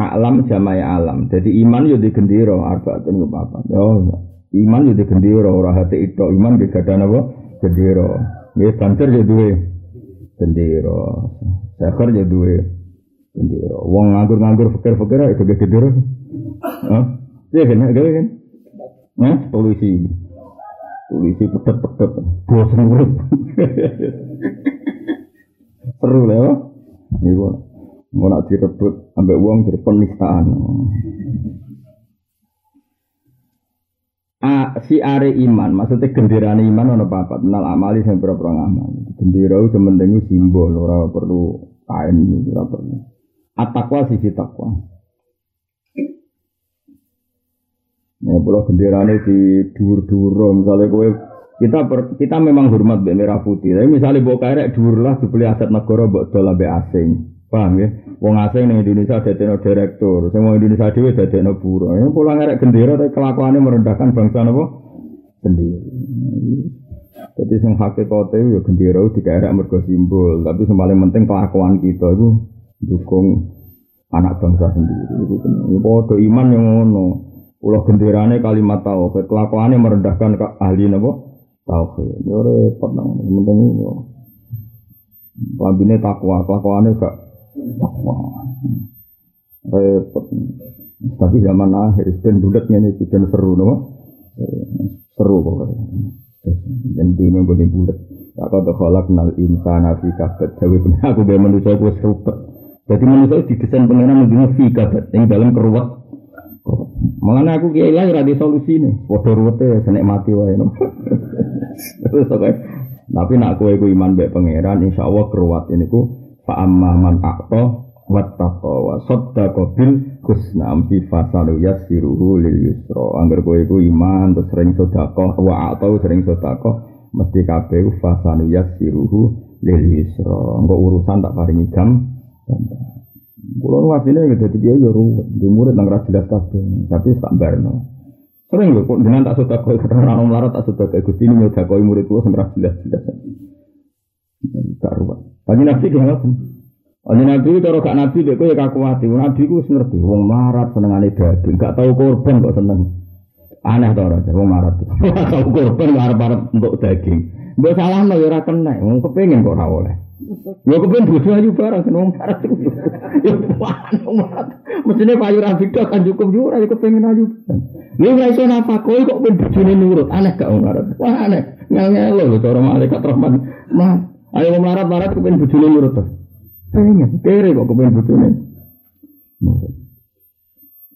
A'lam jamae alam. Jadi iman yo di gendira arbaatun ku papat. Yo iman yo di gendira ora hati itu iman di gadah napa? Gendira. Nggih banter yo duwe gendira. Sakar yo duwe gendira. Wong nganggur-nganggur fikir-fikir itu gendira. Hah? Iya kan, kan? Nah, polisi. Polisi petet-petet. Bosan urip. [LAUGHS] Seru lah ya. Iku mau nak direbut ambek uang jadi penistaan. A, si are iman, maksudnya gendirane iman ono papat, menal amali sing pira-pira ngamal. Gendera itu penting simbol, ora perlu kain, ora perlu. Atakwa sisi takwa. Ya pulau ini di dur-dur, misalnya kowe kita per, kita memang hormat be merah putih. Tapi misalnya bawa kerek dur lah dibeli aset negara buat dolar be asing. Paham ya? Wong asing ning Indonesia dadi direktur, sing wong Indonesia dhewe dadi buruh. Ya pulau ngerek gendera tapi kelakuannya merendahkan bangsa napa? Sendiri. Jadi sing hakikate ya gendera dikerek mergo simbol, tapi paling penting kelakuan kita itu dukung anak bangsa sendiri. Iku ya padha iman yang ngono. Pulau genderane kalimat tauhid, kelakuannya merendahkan ke ahli nabo tauhid. Yo repot nang penting yo. Lambine takwa, kelakuannya gak takwa. Repot. Tapi zaman akhir ben ngene iki ben seru napa? Seru pokoknya. Dan dunia boleh bulat. Tak kau terkolak nal insana fi kabet. Jawi aku biar manusia aku seru. Jadi manusia didesain pengenan menjadi fi kabet. Yang dalam keruat Mengenai aku kiai lah ada solusi nih. Waduh rute senek mati wae no. Tapi nak kue ku iman baik pangeran, insya Allah keruat ini ku fa amma man akto wattaqo wa saddaqa bil husna amsi fasalu yassiruhu lil. Angger kowe iman terus sering sedekah wa atau sering sedekah mesti kabeh fasalu yassiruhu lil yusra. Urusan tak paringi gam Kulo asline gitu dadi kiai yo ruwet, di murid nang ra jelas kabeh, tapi tak barno. Sering lho kok dengan tak sudah koi kadang orang melarat tak sudah koi gusti ini nyudah koi murid kulo sampai jelas jelas. Tak ruwet. Kaji nabi pun. Kaji nabi kalau gak nabi dia koi kaku hati. Nabi ku ngerti. Wong melarat seneng ane daging, gak tahu korban kok seneng. Aneh [LAUGHS] tau orang, wong melarat. Tahu korban harap untuk daging. Gue salah no ya kena, wong kepengen kok ora oleh. Ya kepen bojo ayu barang seneng marat. Ya marat. Mestine payu ra beda kan cukup yo ora kepengen ayu. Lha ora iso napa kowe kok ben bojone nurut. Aneh gak marat. Wah aneh. Ngel-ngel lho cara malaikat rahmat. Mah, ayo marat marat kepen bojone nurut. Pengen, kere kok kepen bojone.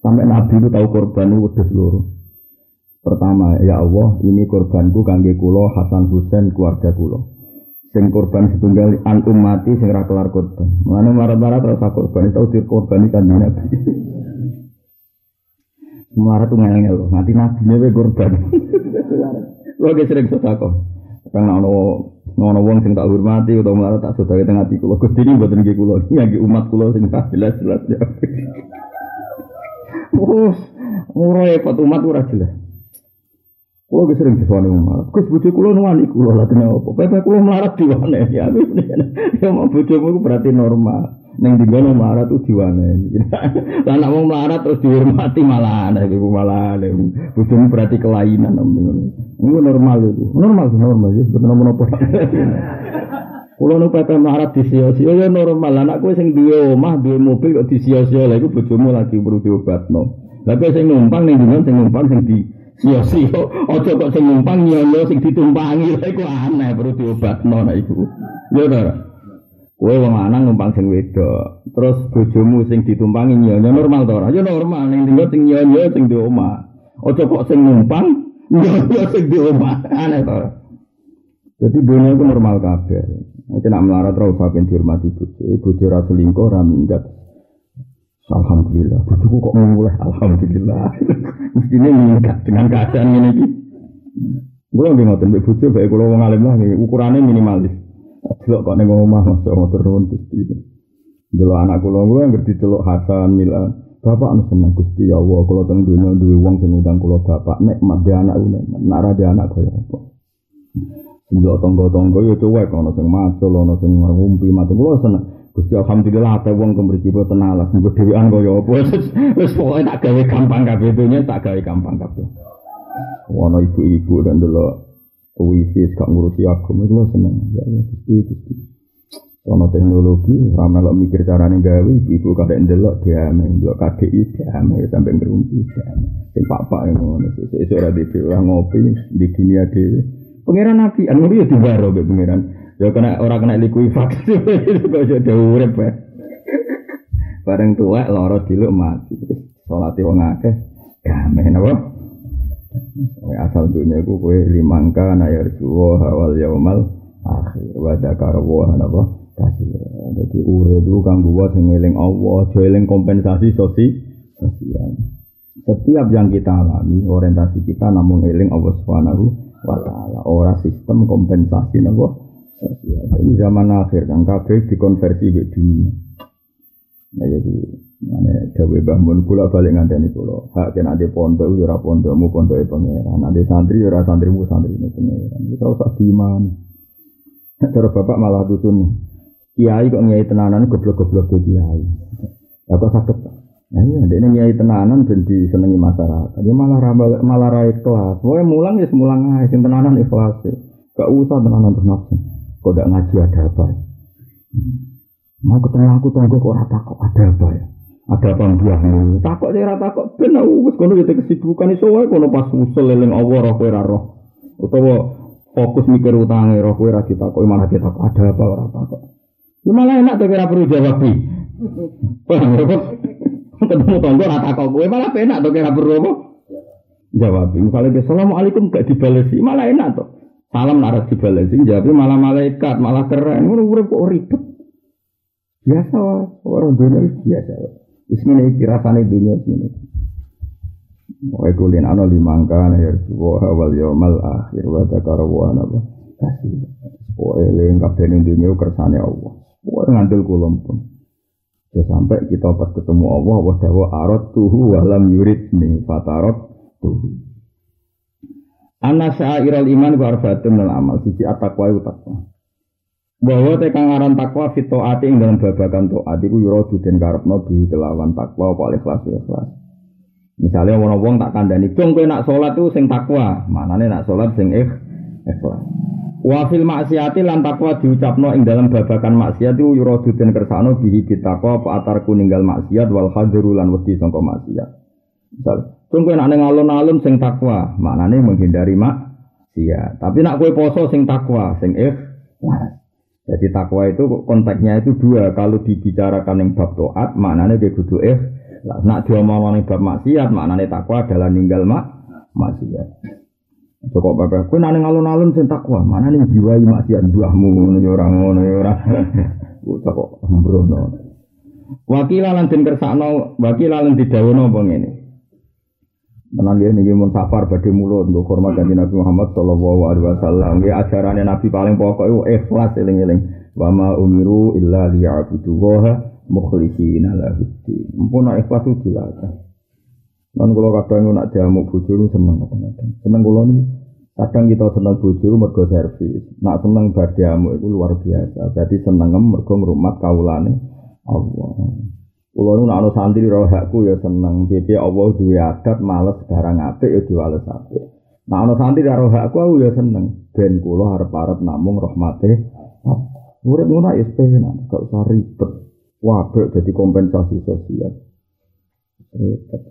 Sampai Nabi itu tahu korban itu wedhus loro. Pertama, ya Allah, ini korbanku kangge kulo Hasan Husain keluarga kulo sing korban setunggal an mati sing ra kelar korban. Mulane marat-marat rasa korban itu di korban kan Nabi. Marat tuh ngel-ngel, nanti nabi nya korban. Lo ge sering sedekah. Kang ono ono wong sing tak hormati utawa marat tak sedekah teng ati kula. Gusti ini mboten nggih kula, umat kula sing jelas-jelas. Oh, ora repot umat ora jelas. Kulo wis sering wong marat. Gus bojo kulo nuwani kulo lha kene opo? Pepe kulo melarat diwane. [LAUGHS] Ya ya mau bojomu berarti normal. Ning digono melarat tuh diwane. [LAUGHS] Lah nek wong melarat terus dihormati malah aneh iku malah aneh. Bojomu berarti kelainan Iku normal itu. Normal normal ya betul nopo [LAUGHS] Kulo nu pepe melarat di sio-sio ya normal. Anak kowe sing duwe omah, duwe mobil kok di sio-sio lha iku bojomu lagi perlu diobatno. Lah kowe sing numpang ning sing numpang sing di Sio-sio, ojo kok sing numpang nyono sing ditumpangi lha iku aneh perlu diobatno nek iku. Ya ora. Kowe wong lanang numpang sing wedok, terus bojomu sing ditumpangi nyono normal to ora? Ya normal ning dinggo sing nyono sing di omah. Ojo kok sing numpang, yo sing di omah. Aneh to. Jadi dunia itu normal kabeh. Nek nak melarat ora usah ben dihormati bojo. Bojo ora selingkuh ora minggat. Alhamdulillah, bojoku kok mulai alhamdulillah. [LAUGHS] Mestine minggat dengan keadaan ini. Gue nggih ngoten mbek bojo bae kula wong alim lah ukurane minimalis. Delok kok ning omah masa motor nuwun Gusti. Delok anak kula gue ngerti delok Hasan Mila. Bapak anu seneng Gusti ya Allah, kula teng dunya duwe wong sing ngundang kula bapak nek mat anak nekmat, nek ora anak kaya apa. Ndelok tangga-tangga ya cuwek ana sing macul, ana sing ngumpi matu kula seneng. Gusti alhamdulillah ate wong kemriki boten alas nggo dhewean kaya apa. [LAUGHS] Wis pokoke tak gawe gampang kabeh dunya tak gawe gampang kabeh. Ana ibu-ibu dan delok wifi gak ngurusi aku, itu seneng. Ya Allah Gusti Gusti. Ono teknologi, lo mikir carane gawe, ibu kadek ndelok diame, ndelok KDI diame sampai ngerumpi diame. Sing yang ngono, sesuk ora dhewe ngopi di dunia dhewe. Pangeran Nabi, anu ya dibaro be pangeran. Ya kena ora kena likuifaksi, [LAUGHS] kok iso urip ya. Bareng tua loro diluk mati. Salate wong akeh gamen napa? Asal dunia iku kowe limangka na yarjuwa hawal yaumal akhir wa dzakara wa napa? kasih. Jadi urip itu kang gua sing eling Allah, eling kompensasi sosi sosial. Setiap yang kita alami, orientasi kita namun eling Allah Subhanahu wa. Ora sistem kompensasi napa sosial. Ini zaman akhir kan kabeh dikonversi ke dunia. Nah jadi mana dawe bangun pula balik ngandani pulau. Hak kena di pondok, yura pondokmu pondok pangeran. Nanti santri yura santrimu santri ini pangeran. Bisa usah diman. Cara bapak malah dusun kiai kok nyai tenanan goblok-goblok ke kiai. Ya kok sakit. Nah iya, dia nyai tenanan ben disenengi masyarakat. Dia malah rabal, malah ra ikhlas. Pokoknya mulang ya semulang aja, sing tenanan ikhlas. Gak usah tenanan terus. Kok gak ngaji ada apa ya? Mau ketemu aku tunggu kok rata kok ada apa ya? Ada apa buahmu? Takut sih rata kok ben wis kono kita kesibukan iso wae kono pas usul eling Allah roh kowe ra roh. Fokus mikir utange roh kowe ra ditakoki malah ditakok ada apa ora takok. Ya malah enak tuh kira perlu jawab bi. Ketemu tonggo rata kok gue malah enak tuh kira perlu apa? Jawab. Misalnya assalamualaikum gak dibalesi malah enak tuh. Salam nara dibalesi jawab malah malaikat malah keren. Ngono urip kok ribet. Biasa orang dunia biasa. Bismillah kira sana dunia sini. Wa kulin ana limangka na yarjuwa wal yaumal akhir wa dzakara wa naba kasih. Wa eling kabeh dunya kersane Allah. Wah ngandel kulon pun. Ya sampai kita pas ketemu Allah, Allah dawa arot tuhu walam yurid nih fatarot tuhu. Anak syairul iman wa arbaatun dan amal sisi atakwa itu takwa. Bahwa tekang aran takwa fito ati ing dalam babakan toat iku yurodu den karepno bi kelawan takwa apa ikhlas ikhlas. Misalnya wong wong tak kandani, "Cung kowe nak salat tuh sing takwa." Manane nak salat sing ikhlas. Wa fil maksiati lan takwa diucapno ing dalam babakan maksiat iku yuradu den kersano bihi bitakwa apa atarku ninggal maksiat wal hadiru lan wedi sangka maksiat. Cung kowe nek alun-alun sing takwa, maknane menghindari maksiat. Tapi nak kowe poso sing takwa, sing ikhlas. Jadi takwa itu konteksnya itu dua. Kalau dibicarakan yang bab toat, maknanya dia kudu ikhlas. Nak diomong yang bab maksiat, maknanya takwa adalah ninggal mak maksiat. Joko bapak, kue nane ngalun-alun sing takwa, mana nih jiwa maksiat buahmu ngono ora ngono ora. [LAUGHS] Kok sembrono. Wakil lan den kersakno, wakil lan didhawuhno apa ngene. Tenan dia niki mun safar badhe mulut nggo hormat kanjeng Nabi Muhammad sallallahu alaihi wasallam. Nggih ajarane Nabi paling pokok iku ikhlas eling-eling. Wa ma umiru illa liya'budu wa mukhlishina lahu din. Mumpun ikhlas itu dilakukan. Lan kula kadang nak diamuk bojo seneng kadang-kadang. Seneng kula nih kadang kita seneng bojo mergo servis. Nak seneng bar diamuk itu luar biasa. Berarti seneng mergo ngrumat kawulane Allah. Kula nu ana santri roh hakku ya seneng. Jadi Allah duwe adat males barang apik ya diwales apik. Nak ana santri roh hakku aku ya seneng. Ben kula arep-arep namung rahmate Urip ngono ya penak, gak usah ribet. Wabek jadi kompensasi sosial. Ribet.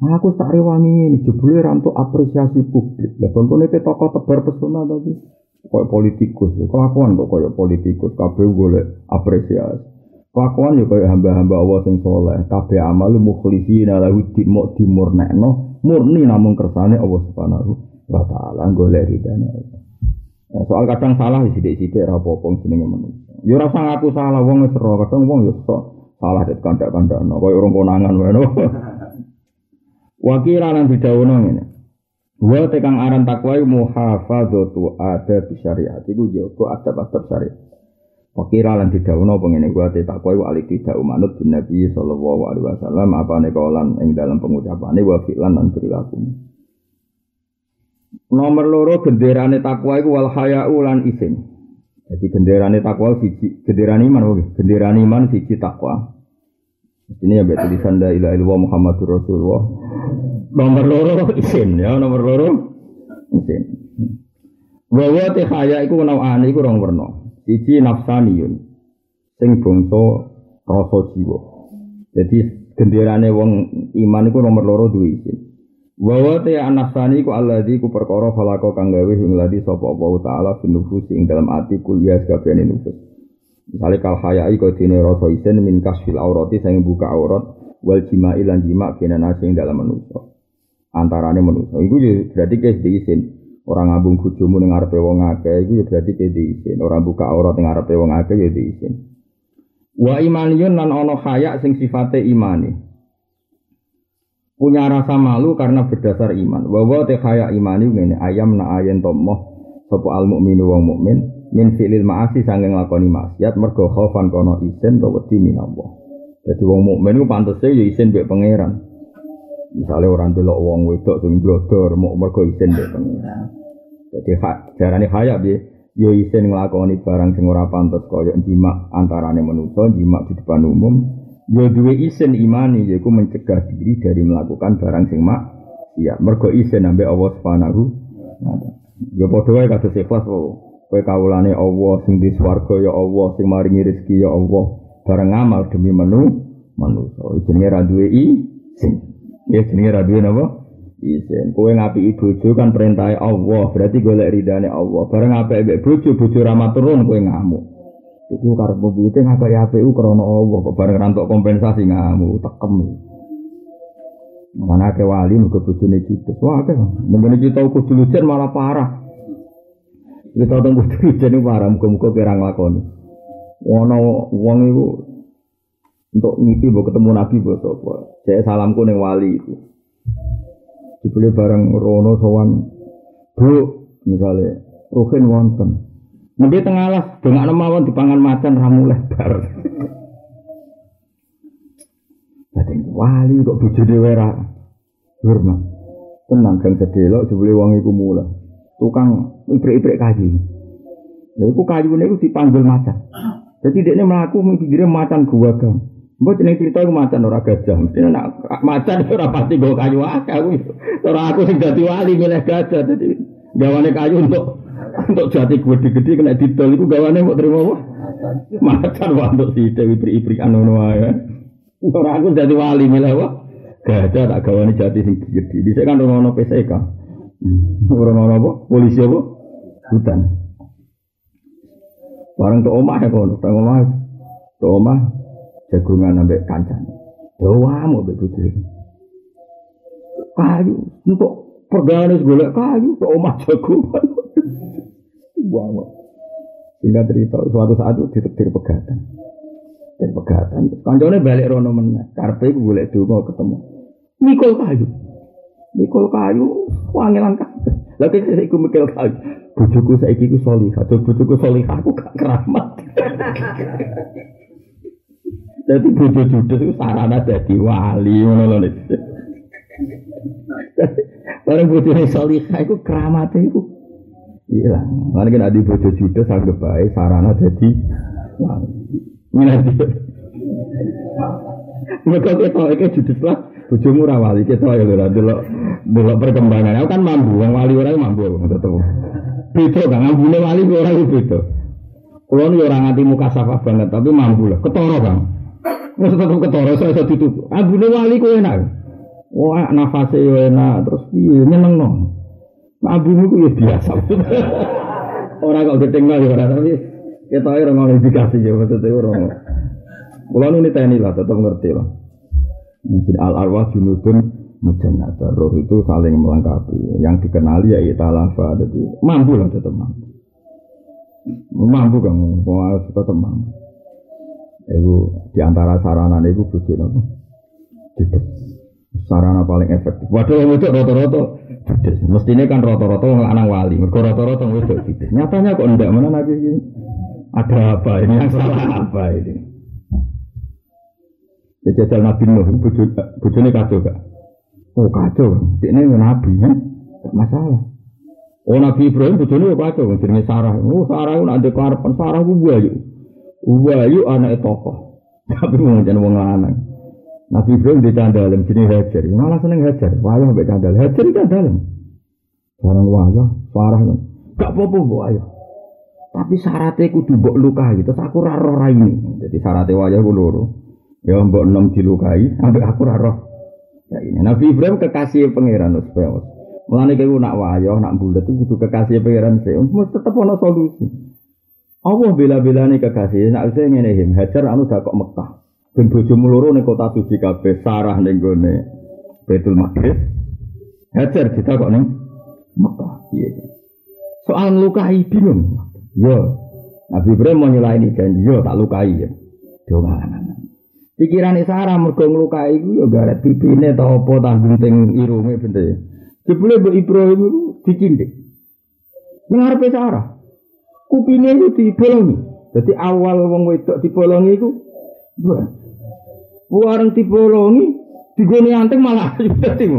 Nah, aku tak rewangi ini, jebule rantuk apresiasi publik. Lah bangkone ke tokoh tebar pesona tadi. Kayak politikus, kelakuan kok kayak politikus, kabeh golek apresiasi. Kelakuan ya kayak hamba-hamba Allah sing soleh, kabeh amal mukhlisina lahu dimok dimurnekno murni namung kersane Allah Subhanahu wa taala golek ridane Allah. Nah, soal kadang salah sithik-sithik ora apa-apa jenenge manusia. Ya ora usah ngaku salah wong wis ora kadang wong ya sok salah det kandak-kandakno koyo urung konangan wae no. [LAUGHS] Wakira lan didhawuhno ngene. Wa tekang aran takwa muhafadzatu adab syariat iku jaga adab-adab syariat. Wakira lan didhawuhno pengene gua te takwa iku alik tidak manut bin Nabi sallallahu alaihi wasallam apane kaulan ing dalam pengucapane wa fi'lan lan perilaku. Nomor loro genderane takwa iku wal haya'u lan isin. Jadi genderane takwa siji, genderane iman oke, genderane iman siji takwa. Ini ya betul tulisan la ilaha illallah Muhammadur Rasulullah. Nomor loro isin ya, nomor loro isin. Wa te haya iku nawane iku rong werna. Siji nafsaniyun. Sing bangsa rasa jiwa. Jadi genderane wong iman iku nomor loro duwe isin. Wa te anasani ku alladzi ku perkara falako kang gawe ing ladi sapa Allah taala fin nufus ing dalam ati kuliah kabehane nufus. Misale kal hayai kau dene rasa isen min kasfil aurati sing buka aurat wal jima'i lan jima' kena nasi ing dalam manusa. Antarane manusa. Iku ya berarti kes diisin. Orang ngabung bojomu ning ngarepe wong akeh iku ya berarti kes diisin. Orang buka aurat ning ngarepe wong akeh ya diisin. Wa imaniyun lan ana haya sing sifate imani punya rasa malu karena berdasar iman. Wawa tehaya imani ngene ayam na ayen tomoh sopo al mukminu wong mukmin min filil maasi sanging lakoni maksiat mergo khaufan kono isen to wedi minallah. Jadi wong mukmin ku pantese ya isen mbek pangeran. Misalnya orang delok wong wedok sing blodor mau mergo isen mbek pangeran. Jadi jarane haya piye? Yo isen nglakoni barang sing ora pantes kaya jimak antarane manusa, jimak di depan umum, Ya duwe isin imani yaiku mencegah diri dari melakukan barang sing mak iya mergo isin ambek Allah Subhanahu Ya padha wae kados ikhlas kowe kawulane Allah sing di swarga ya Allah sing maringi rezeki ya Allah. Bareng amal demi menu manusa jenenge ra duwe isin ya jenenge ra duwe napa isin kowe ngapi bojo kan perintah Allah berarti golek ridane Allah bareng apik mbek bojo bojo ra maturun kowe ngamuk Iku karep mobil itu ngapa ya APU karena Allah kok bareng rantok kompensasi ngamu tekem. Mana ke wali muga bojone judes. Wah akeh. Mendene kita kudu lujen malah parah. Kita tunggu kudu lujen parah muga-muga kira nglakoni. Ono wong iku untuk ngipi mbok ketemu Nabi mbok sapa. Saya salamku ning wali iku. Dibeli bareng rono sowan Bu misalnya Ruhin wonten. Nanti tengah lah, dengan mawon dipangan macan ramu lebar. Jadi wali kok bujuk dewe ra. Firma. Tenang kan sedelok jebule wong iku. Tukang ibrik-ibrik kayu. Lha iku kayune iku dipanggil macan. Jadi dia melaku mikirnya macan gua kan. Mbok jeneng cerita iku macan ora gajah. Mesti nak macan [LAUGHS] ora pasti go kayu akeh. Ora aku sing dadi wali milih gajah. Dadi gawane kayu untuk [LAUGHS] untuk jati gede-gede kena didol itu gawane mau terima apa? Macan wah untuk si Dewi Pri-Pri anu ya. Orang aku jadi wali milih wah. Gajah tak gawane jati sing gede. Di kan orang ono PSK. Orang ono apa? Polisi apa? Hutan. Barang tuh omah ya kono, tuh omah. Tuh omah jagungan ambek kancan. Doa mau begitu. Kayu untuk pergaulan golek kayu, tuh omah jagungan buang Sehingga cerita suatu saat itu ditetir pegatan. Dan pegatan. Kancane balik rono meneh. Karpe golek donga ketemu. Mikul kayu. Mikul kayu wangilan kabeh. Lah kok iku mikul kayu. Bojoku saiki ku salihah. Bojoku salihah aku gak keramat. [LAUGHS] Jadi bojo judes itu sarana jadi wali ngono lho. Bareng bojone salihah iku keramat iku Iya, mana kan adi bojo judes sangat baik sarana jadi Nanti Mereka kita itu judes lah bojo murah wali kita ya lho dulu dulu perkembangan. Aku kan mampu, wong wali orang mampu tetep. Beda kan ambune wali orang itu beda. Kulo orang anti muka safa banget tapi mampu lah. Ketoro kan. Wes tetep ketoro saya iso ditutup. Ambune wali ku enak. Wah, nafasnya enak terus iya nyeneng no. Abumu itu ya biasa. [LAUGHS] orang kok ketinggal ya orang tapi kita orang mau indikasi ya maksudnya orang. Kalau ini tni lah tetap ngerti lah. Mungkin al arwah junudun Mujannata roh itu saling melengkapi. Yang dikenali ya italafa. Jadi mampu lah tetap mampu. Mampu harus tetap mampu. Itu di antara sarana itu bujuk? Judes. Sarana paling efektif. Waduh, itu roto-roto judes. Mestinya kan roto-roto anak wali. Roto-roto itu judes. Nyatanya kok enggak mana lagi ini? Ada apa ini? Yang salah apa ini? Ya jajal Nabi Nuh, bujune kacau gak? Oh kacau, ini Nabi ya, gak masalah. Oh Nabi Ibrahim bujune kacau, jenenge Sarah. Oh Sarah itu nanti keharapan Sarah itu buayu. Buayu anak tokoh. Tapi mau jadi wong lanang. Nabi Ibrahim di candalem jenis Hajar. Malah seneng Hajar. Wayah mbek candal. Hajar di candalem. Barang wayah, Sarah kan. Gak apa-apa ayo. Tapi syaratnya kudu mbok lukai. Terus aku ra roh ini. Jadi syaratnya wayah ku loro. Ya mbok enom dilukai, ambek aku ra roh. Ya ini Nabi Ibrahim kekasih pangeran supaya Mulane kowe nak wayah, nak bulat itu kudu kekasih pangeran sih. Mesti tetep ana solusi. Allah bela-belane kekasih nak saya ngene him Hajar anu dak kok Mekah. Ben bojomu ning kota suci kabeh, Sarah ning gone Baitul Maqdis. Hajar ditakok ning Mekah. Iya. Soal lukai bingung. Yo. Nabi Ibrahim mau nyelaini janji, yo tak lukai ya. Pikiran Sarah mergo nglukai iku yo garet pipine ta apa ta gunting irunge bente. Jebule Mbok Ibrahim iku dicindik. Arepe Sarah. Kupine itu dibolongi. Jadi awal wong wedok dibolongi iku Warang dibolongi, digone anteng malah [LAUGHS] dadi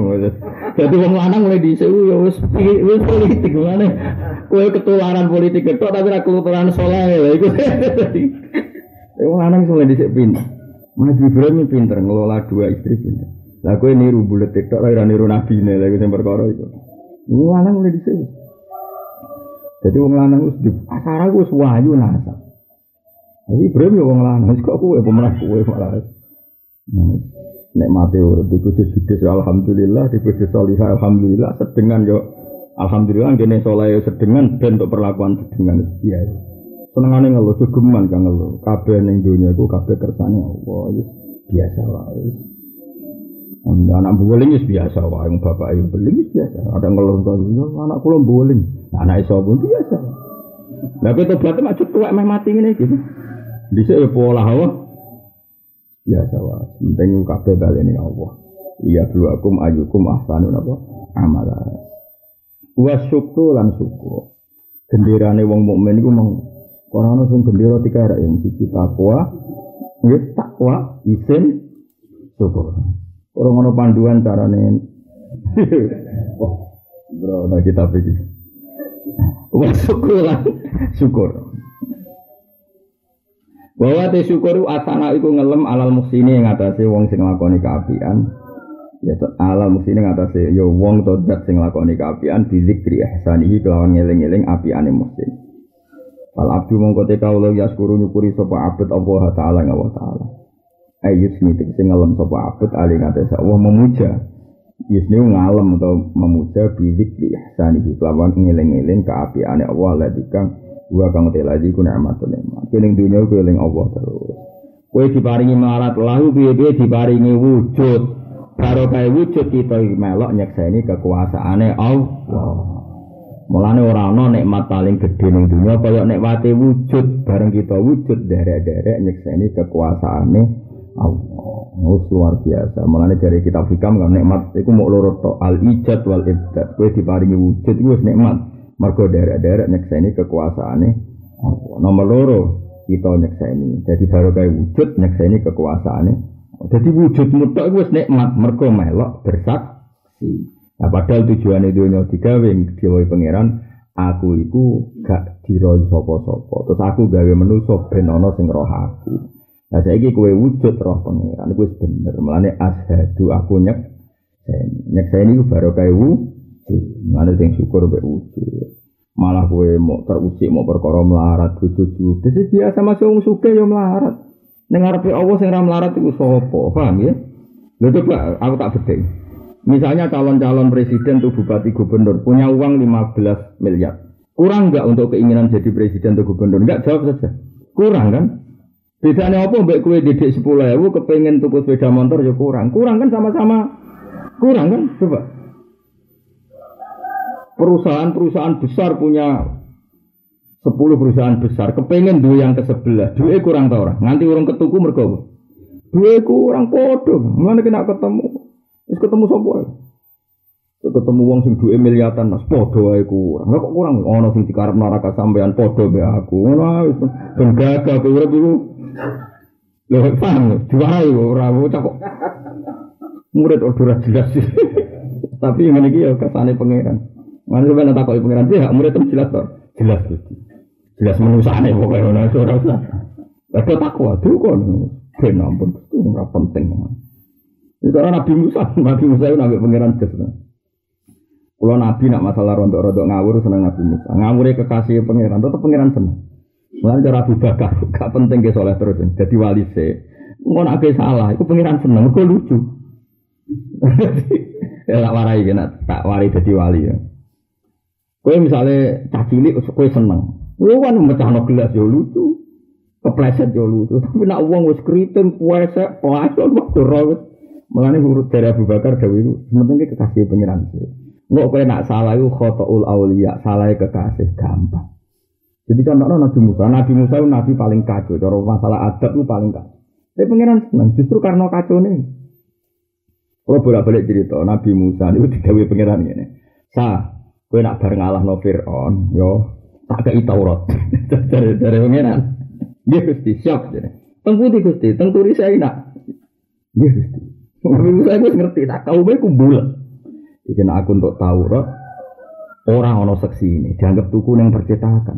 Jadi wong lanang mulai dhisik ya wis wis politik mana. Kowe ketularan politik ketok tapi ra ketularan saleh lha iku. [LAUGHS] Wong lanang mulai dhisik pinter. Mas Ibrahim pinter ngelola dua istri pinter. Lah kowe niru bulet TikTok ora niru nabine lha iku sing perkara iku. Wong lanang mulai dhisik. Jadi wong lanang wis di asara wis wahyu nasa. Tapi Ibrahim ya wong lanang kok kowe pemenang kowe malah. Nek mati urip di bojo judes alhamdulillah, di bojo salihah alhamdulillah, sedengan yo alhamdulillah kene saleh sedengan ben untuk perlakuan sedengan biasa. Senengane ngeluh geman kang ngeluh. Kabeh ning donya iku kabeh kersane Allah, biasa wae. Anak boling is biasa wae, wong bapak ayo beling is biasa. Ada ngeluh kok anak kula boling. Anak iso pun biasa. Lah kowe tobat mak tuwek meh mati ngene iki. Dhisik ya pola apa? Biasa wae. Penting kabeh baleni Allah. Liya bluakum ayukum ahsanu apa? Amala. Wa syukur lan syukur. Genderane wong mukmin iku mong ora ono sing gendera tiga arek yang siji takwa, nggih takwa, isin, syukur. Orang ono panduan carane. oh, bro, nah kita pikir. Wah syukur lah, syukur. Bahwa te syukur asana iku ngelem alal muksini yang atase wong sing lakoni keapian. Ya alal muksini ngatasi ya wong to zat sing lakoni keapian bizikri ihsanihi kelawan ngeling-eling apiane muksin. Fal abdu mongko te kawula nyukuri sapa abet Allah taala ngawa taala. Ayusni tegese ngalem sapa abet ali ngatasi Allah memuja. Yusni ngalem atau memuja bizikri ihsanihi kelawan ngeling-eling keapiane Allah ladikang Wa kang telaji ku nikmatun nikmat. Keling dunya ku eling Allah terus. Kowe diparingi marat lahu piye-piye diparingi wujud. Karo kae wujud kita melok nyekseni kekuasaane Allah. Mulane ora ana nikmat paling gedhe ning dunya kaya nikmate wujud bareng kita wujud derek-derek nyekseni kekuasaane Allah. Mus luar biasa. Mulane dari kitab hikam kan nikmat iku mau loro tok al ijad wal ibdad. Kowe diparingi wujud iku wis nikmat. Mergo derek-derek nyekseni kekuasaane Allah. Nomor loro kita nyekseni. Jadi baru kayak wujud nyekseni kekuasaane. Jadi wujud mutlak itu nikmat mergo melok bersaksi. Nah, padahal tujuannya dunia digawe diwai pangeran aku iku gak diroi sopo-sopo. Terus aku gawe menuso ben ana sing roh aku. Nah saiki kowe wujud roh pangeran wis bener. Mulane ashadu aku nyek nyekseni iku baru kayak wujud Mana sing syukur be wujud. Malah kue mau terusik mau perkara melarat bojo Jadi biasa masih wong suke yo melarat. Ning ngarepe Allah sing ora melarat iku sapa? Paham ya? Lha coba aku tak bedeng. Misalnya calon-calon presiden tuh bupati gubernur punya uang 15 miliar. Kurang nggak untuk keinginan jadi presiden atau gubernur? Enggak jawab saja. Kurang kan? Bedanya apa mbak kue didik sepuluh ewu kepengen tuku sepeda motor ya kurang. Kurang kan sama-sama. Kurang kan? Coba. Perusahaan-perusahaan besar punya 10 perusahaan besar. Kepengen dua yang ke sebelah dua kurang tau orang nganti orang ketuku mergo dua kurang podo mana kena ketemu. Terus ketemu sopo ketemu wong sing duwe miliatan mas. Podo ae kurang. Kok kurang? Ono sing dikarep neraka sampean podo be aku. Ngono ae ben gagah urip lho paham diwarai ora kok murid ora jelas tapi ngene iki ya kesane pangeran Mana sampeyan takoki pangeran dia murid itu jelas to jelas gitu jelas menusane pokoknya ora ora usah Ada takwa tuh kan, ben ampun, itu nggak penting. Itu orang Nabi Musa, [LAUGHS] Nabi Musa itu nabi pangeran jas. Kalau Nabi nak masalah rontok-rontok ngawur seneng Nabi Musa. Ngawure kekasih pangeran, tetap pangeran seneng. Mulai cara Abu Bakar, [LAUGHS] gak penting ke soleh terus, jadi wali se. Mau nak salah, itu pangeran seneng, kok lucu. [LAUGHS] ya tak warai kena, tak warai jadi wali ya. Kue misalnya cacilik, kue seneng. Lu kan no gelas ya lucu. Kepleset ya lucu. Tapi nak uang wis kriting puasa puasa waktu rawat. Mengenai huruf dari Abu Bakar Dawi itu sementing kekasih pengiran sih. Nggak kue nak salah itu khotoul aulia, salah kekasih gampang. Jadi kan Nabi Musa, Nabi Musa itu Nabi paling kacau. Cara masalah adab itu paling kacau. Tapi pengiran senang, justru karena kacau nih. Kalau bolak balik cerita, Nabi Musa itu digawe pengiran ini. Sa, kue nak bareng Allah no Fir'aun, yo tak kei Taurat. [LAUGHS] Dari dari pengiran. Dia gusti siap jadi tengkuti gusti? Tengkuri saya nak. Dia gusti. Nabi saya gue ngerti tak kau baik kumbul ikan aku untuk Taurat orang ono seksi ini dianggap tuku yang percetakan.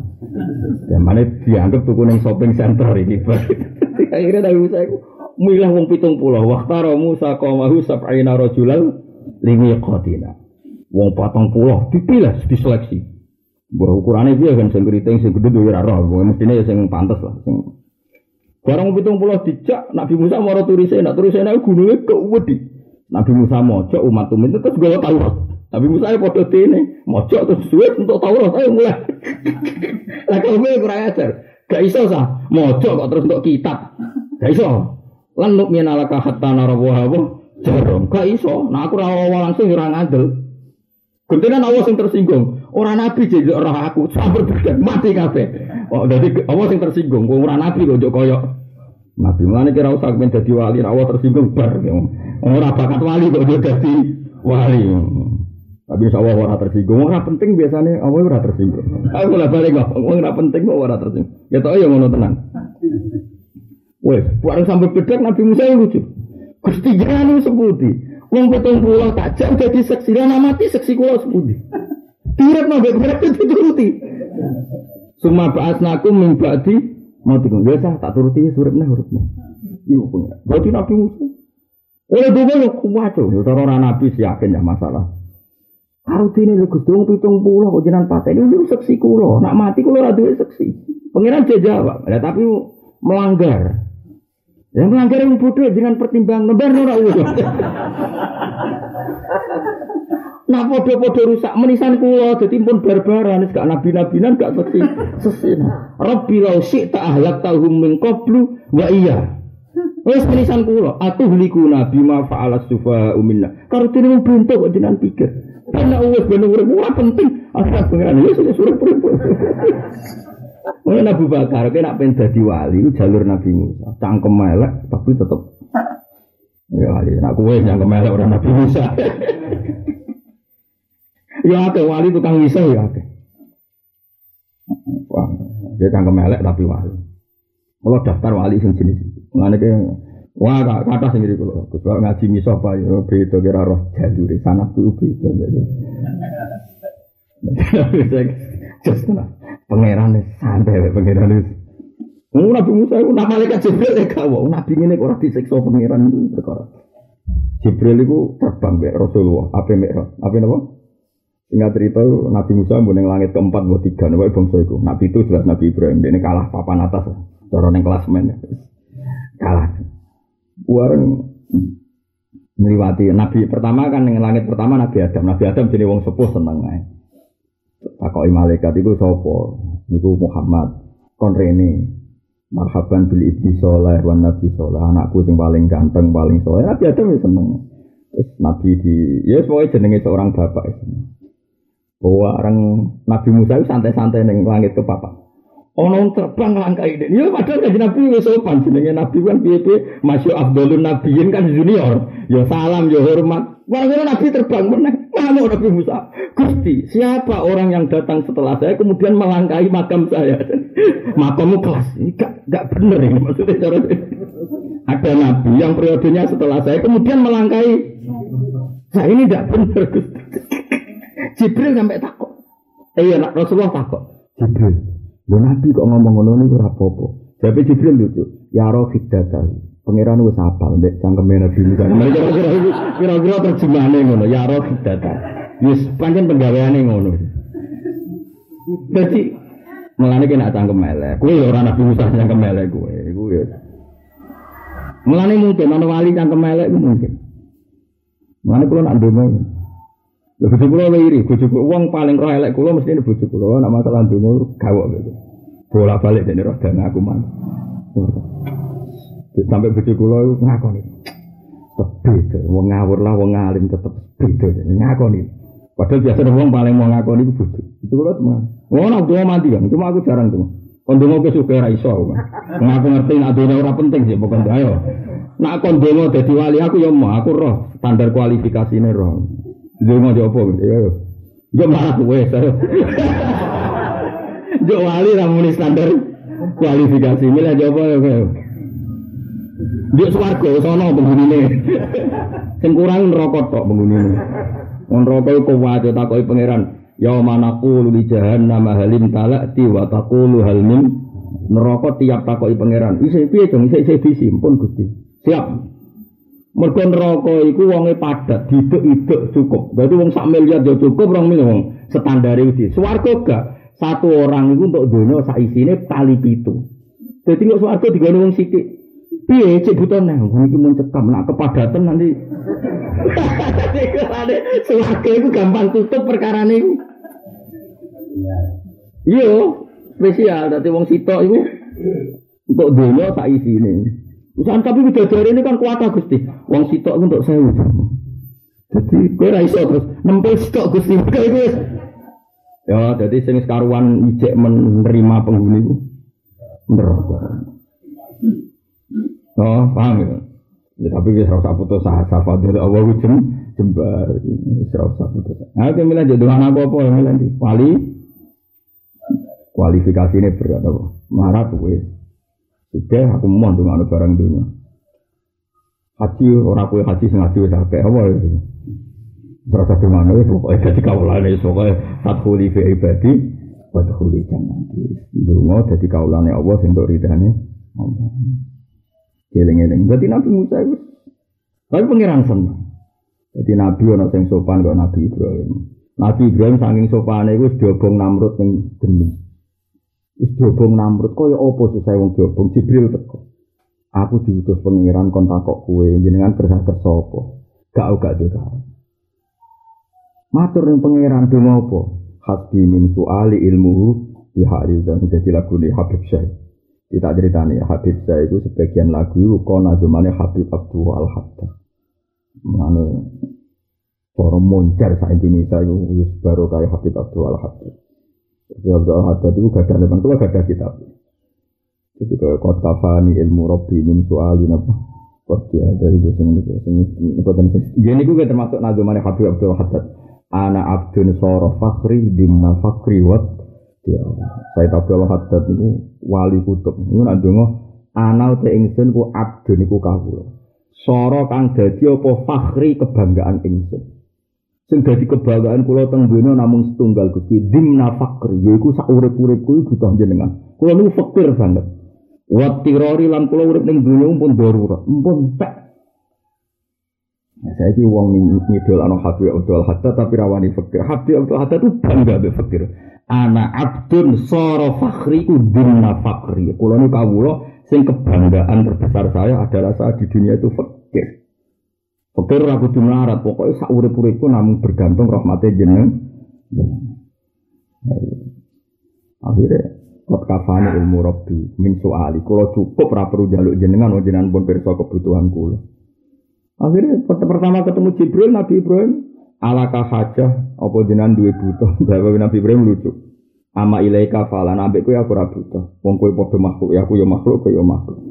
Yang mana dianggap tuku yang shopping center ini [LAUGHS] akhirnya Nabi Musa itu milah wong pitung pulau waktaro Musa komahu sab'ina rojulal limi kotina wong patong pulau dipilih diseleksi. Buah ukurannya dia kan sing keriting sing gede duwe roh, mestine ya sing pantes lah sing Barang pitung pulau dijak Nabi Musa mau turise, nak turise nak gunungnya kewedi. Nabi Musa mojok umat umat itu terus gue tahu. Nabi Musa ya podo ini mojok terus suwe untuk tahu lah saya mulai. [LAUGHS] Lah kalau gue kurang ajar, gak iso sah mojok kok terus untuk kitab, gak iso. Lan nuk minalaka hatta narabuha jarum, gak iso. Nah aku rawa langsung orang adil. Gentenan Allah yang tersinggung. Orang nabi jadi orang aku sampai berkat mati kafe. Oh, jadi Allah yang tersinggung. Orang nabi kok koyok. Nabi mana kira usah men jadi wali, Allah tersinggung bar. Orang bakat wali kok jadi wali. Tapi insya Allah orang tersinggung. Orang penting biasanya Allah orang tersinggung. Aku lah balik nggak. Orang penting kok orang tersinggung. Ya tau ya ngono tenang. Wes, bareng sampai bedak Nabi Musa yang lucu. Gusti jangan sebuti. Wong potong pulau tak jam jadi seksi dan mati seksi kulo sepudi. Tirat nabe berarti dituruti. Semua bahas naku mimbadi mau tinggal biasa tak turuti surat nih huruf nih. Iya punya. Berarti nabi musuh. Oleh dulu lo kuat tuh. Orang nabi sih yakin ya masalah. Ini lu gusung pitung pulau kok jenang patah ini lu seksi kulo. Nak mati kulo radu seksi. Pengiran jawab. Ya, tapi melanggar. Yang melanggar yang bodoh dengan pertimbangan lebar ora. Nah [LAUGHS] podo-podo rusak menisan kulo jadi pun barbaran gak nabi-nabinan gak seksi sesin. Rabbi lau tak ahlak tahum min qablu wa iya. Wes menisan kulo atuh liku nabi ma fa'ala sufa uminna. Karo tini bentuk kok jenengan pikir. Karena wes ben urip ora penting. Akhirnya pengiran wis suruh urip. Mulai Nabi Bakar, kena pengen jadi wali, jalur Nabi Musa. Cangkem melek, tapi tetap. Ya wali, nak kue yang melek orang Nabi Musa. ya ada wali tukang bisa ya ada. Wah, dia cangkem melek tapi wali. Kalau daftar wali sing jenis itu, ke Wah, kata kata sendiri kalau kalau ngaji miso apa ya beda kira roh jalur sana tuh beda gitu. [LAUGHS] Just pangeran santai pangeran itu. Wong Nabi Musa itu nama malaikat Jibril ya kau, Nabi ini orang disiksa pangeran itu perkara. Jibril itu terbang be Rasulullah, apa mek apa nama? Ingat cerita Nabi Musa yang langit keempat buat tiga, nabi bangsa itu. Nabi itu jelas Nabi Ibrahim, ini kalah papan atas, cara neng men, kalah. Wareng meliwati Nabi pertama kan yang langit pertama Nabi Adam, Nabi Adam jadi wong sepuh seneng aja. Takoki malaikat iku sapa? Niku Muhammad. Kon rene. Marhaban bil ibdi soleh wan nabi soleh. Anakku sing paling ganteng, paling soleh. Nabi Adam ya seneng. Terus Nabi di ya pokoknya jenenge seorang bapak itu. Bahwa orang Nabi Musa itu santai-santai neng langit ke papa. Ono terbang langkah ini. Ya padahal kan Nabi wis sopan jenenge Nabi kan piye-piye masih Abdulun Nabiin kan junior. Ya salam ya hormat. Walaupun Nabi terbang meneh. Mana Nabi Musa? Gusti, siapa orang yang datang setelah saya kemudian melangkahi makam saya? [LAUGHS] Makammu kelas. Ini gak, gak bener ini maksudnya cara ada nabi yang periodenya setelah saya kemudian melangkahi saya ini tidak benar [LAUGHS] Jibril sampai takut eh iya Rasulullah takut Jibril lu nabi kok ngomong ngono ini ora apa-apa tapi Jibril lucu ya roh tahu pangeran wis apal ndek cangkeme nabi Musa kira-kira terjemahane ngono ya roh tahu wis pancen penggaweane ngono jadi Mulane kena cangkem elek. Kuwi ora Nabi Musa cangkem elek kowe. Iku ya Mulane mungkin ana wali cangkem elek mungkin. Mulane kula nak ndonga. Lha bojo kula iri, bojo wong paling roh elek kula mesti bojo kula nak masalah ndonga gawok gitu. Bola balik dene roh dan aku man. Sampai bojo kula ngakoni. Beda, wong ngawur lah wong alim tetep beda ngakoni. Padahal biasa wong paling mau ngakoni ku bojo. Itu kula teman. Wong nak mati kan, cuma aku jarang tuh. Kondongo ke suka ra iso aku. Ngaku ngerti nak dunia ora penting sih pokoknya ayo. Nak kondongo dadi wali aku ya mau aku roh standar kualifikasine roh. Apa gitu yo. Yo malah kowe ayo. Yo wali ra muni standar kualifikasi ini lah apa ya kowe. Yo swarga sono penghunine. [LAUGHS] Sing kurang neraka tok penghunine. Wong neraka iku kuwat takoki pangeran. Yauma naqulu li jahannam halim talati wa taqulu hal min neraka tiap takoki pangeran. Isi piye dong isi isi disimpun Gusti. Siap. Mergo neraka iku wonge padat, didek-idek cukup. Berarti wong sak miliar ya cukup rong miliar wong standar iki. Swarga gak satu orang itu untuk dunia sak isine kali pitu. Jadi kok swarga digone wong sithik. Piye cek butuh nih, wong iki mun cekam nak kepadatan nanti. [LAUGHS] Swarga itu gampang tutup perkara niku. Iya, spesial. Dadi wong sitok iku untuk dunia sak isine. Usaha tapi bidadari ini kan kuat Gusti. Wong sitok untuk sewu. Jadi kowe ra iso terus nempel sitok Gusti. Iku Ya, jadi sing sekaruan ijek menerima penghuni itu neraka. Oh, paham ya? Ya tapi wis ora usah putus asa fadil Allah jem jembar. Wis usah putus. Nah, kemila jadi anak apa yang nanti? Wali kualifikasi ini berat apa? Marah tuh. Sudah aku mau dengan barang dunia. Haji orang kue haji sing haji wes akeh apa itu? Berasa di mana wes pokoknya jadi kaulan wes pokoknya huli fi ibadi huli jangan di dungo jadi kaulan Allah sing untuk ridane Allah. Eling-eling. Berarti Nabi Musa itu tapi pengiran senang. Jadi Nabi orang sing sopan kok Nabi Ibrahim. Nabi Ibrahim saking sopane iku diobong Namrud ning geni. Wis diobong Namrud kaya apa susah wong diobong Jibril teko. Aku diutus pengiran kon takok kowe jenengan kerja kersa apa? Gak gak dhewe. Matur ning pangeran donga apa? Hasbi min suali ilmuhu di hari dan jadi lagu di Habib Syekh. Kita ceritanya Habib Syekh itu sebagian lagu itu Habib Abdul Al Hatta. Mengenai Para moncer sa Indonesia itu baru kayak Habib Abdul Al Haddad. Jadi Abdul Haddad itu lepas itu gak ada kitab. Jadi kayak kot kafani ilmu Robbi min sualin apa. Kot dia dari sing ini sing ini sing. Jadi gue termasuk nazumannya Habib Abdul Haddad. Ana abdun soro fakri dimna fakri wat. Ya, saya Abdul Haddad itu wali kutub. Ini nak anal te ingsun ku abdun iku kawula. Soro kang dadi apa fakhri kebanggaan ingsun. Sing dadi kebanggaan kula teng donya namung setunggal Gusti dimna fakri yaiku sak urip-uripku butuh jenengan. Kula niku fakir banget. Wa tirori lan kula urip ning donya pun darurat, pun tak. Ya, saya ki wong ngidol ana Habib Abdul Haddad tapi rawani fakir. Habib Abdul Haddad itu bangga be fakir. Ana abdun soro fakri ku dimna fakri. Kula niku kawula sing kebanggaan terbesar saya adalah saat di dunia itu fakir. Fakir ora kudu melarat, pokoknya sak urip-uripku namun bergantung rahmate jeneng. Akhirnya kot kafani ilmu robbi min soali. Kalau cukup ora perlu jaluk jenengan, jenengan pun perso kebutuhan kula. Akhirnya pertama ketemu Jibril Nabi Ibrahim alaka hajah apa jenengan duwe butuh. [LAUGHS] Jawab Nabi Ibrahim lucu. Ama ilaika falan ambek kowe aku ora butuh. Wong kowe padha makhluk ya aku ya makhluk kowe ya makhluk.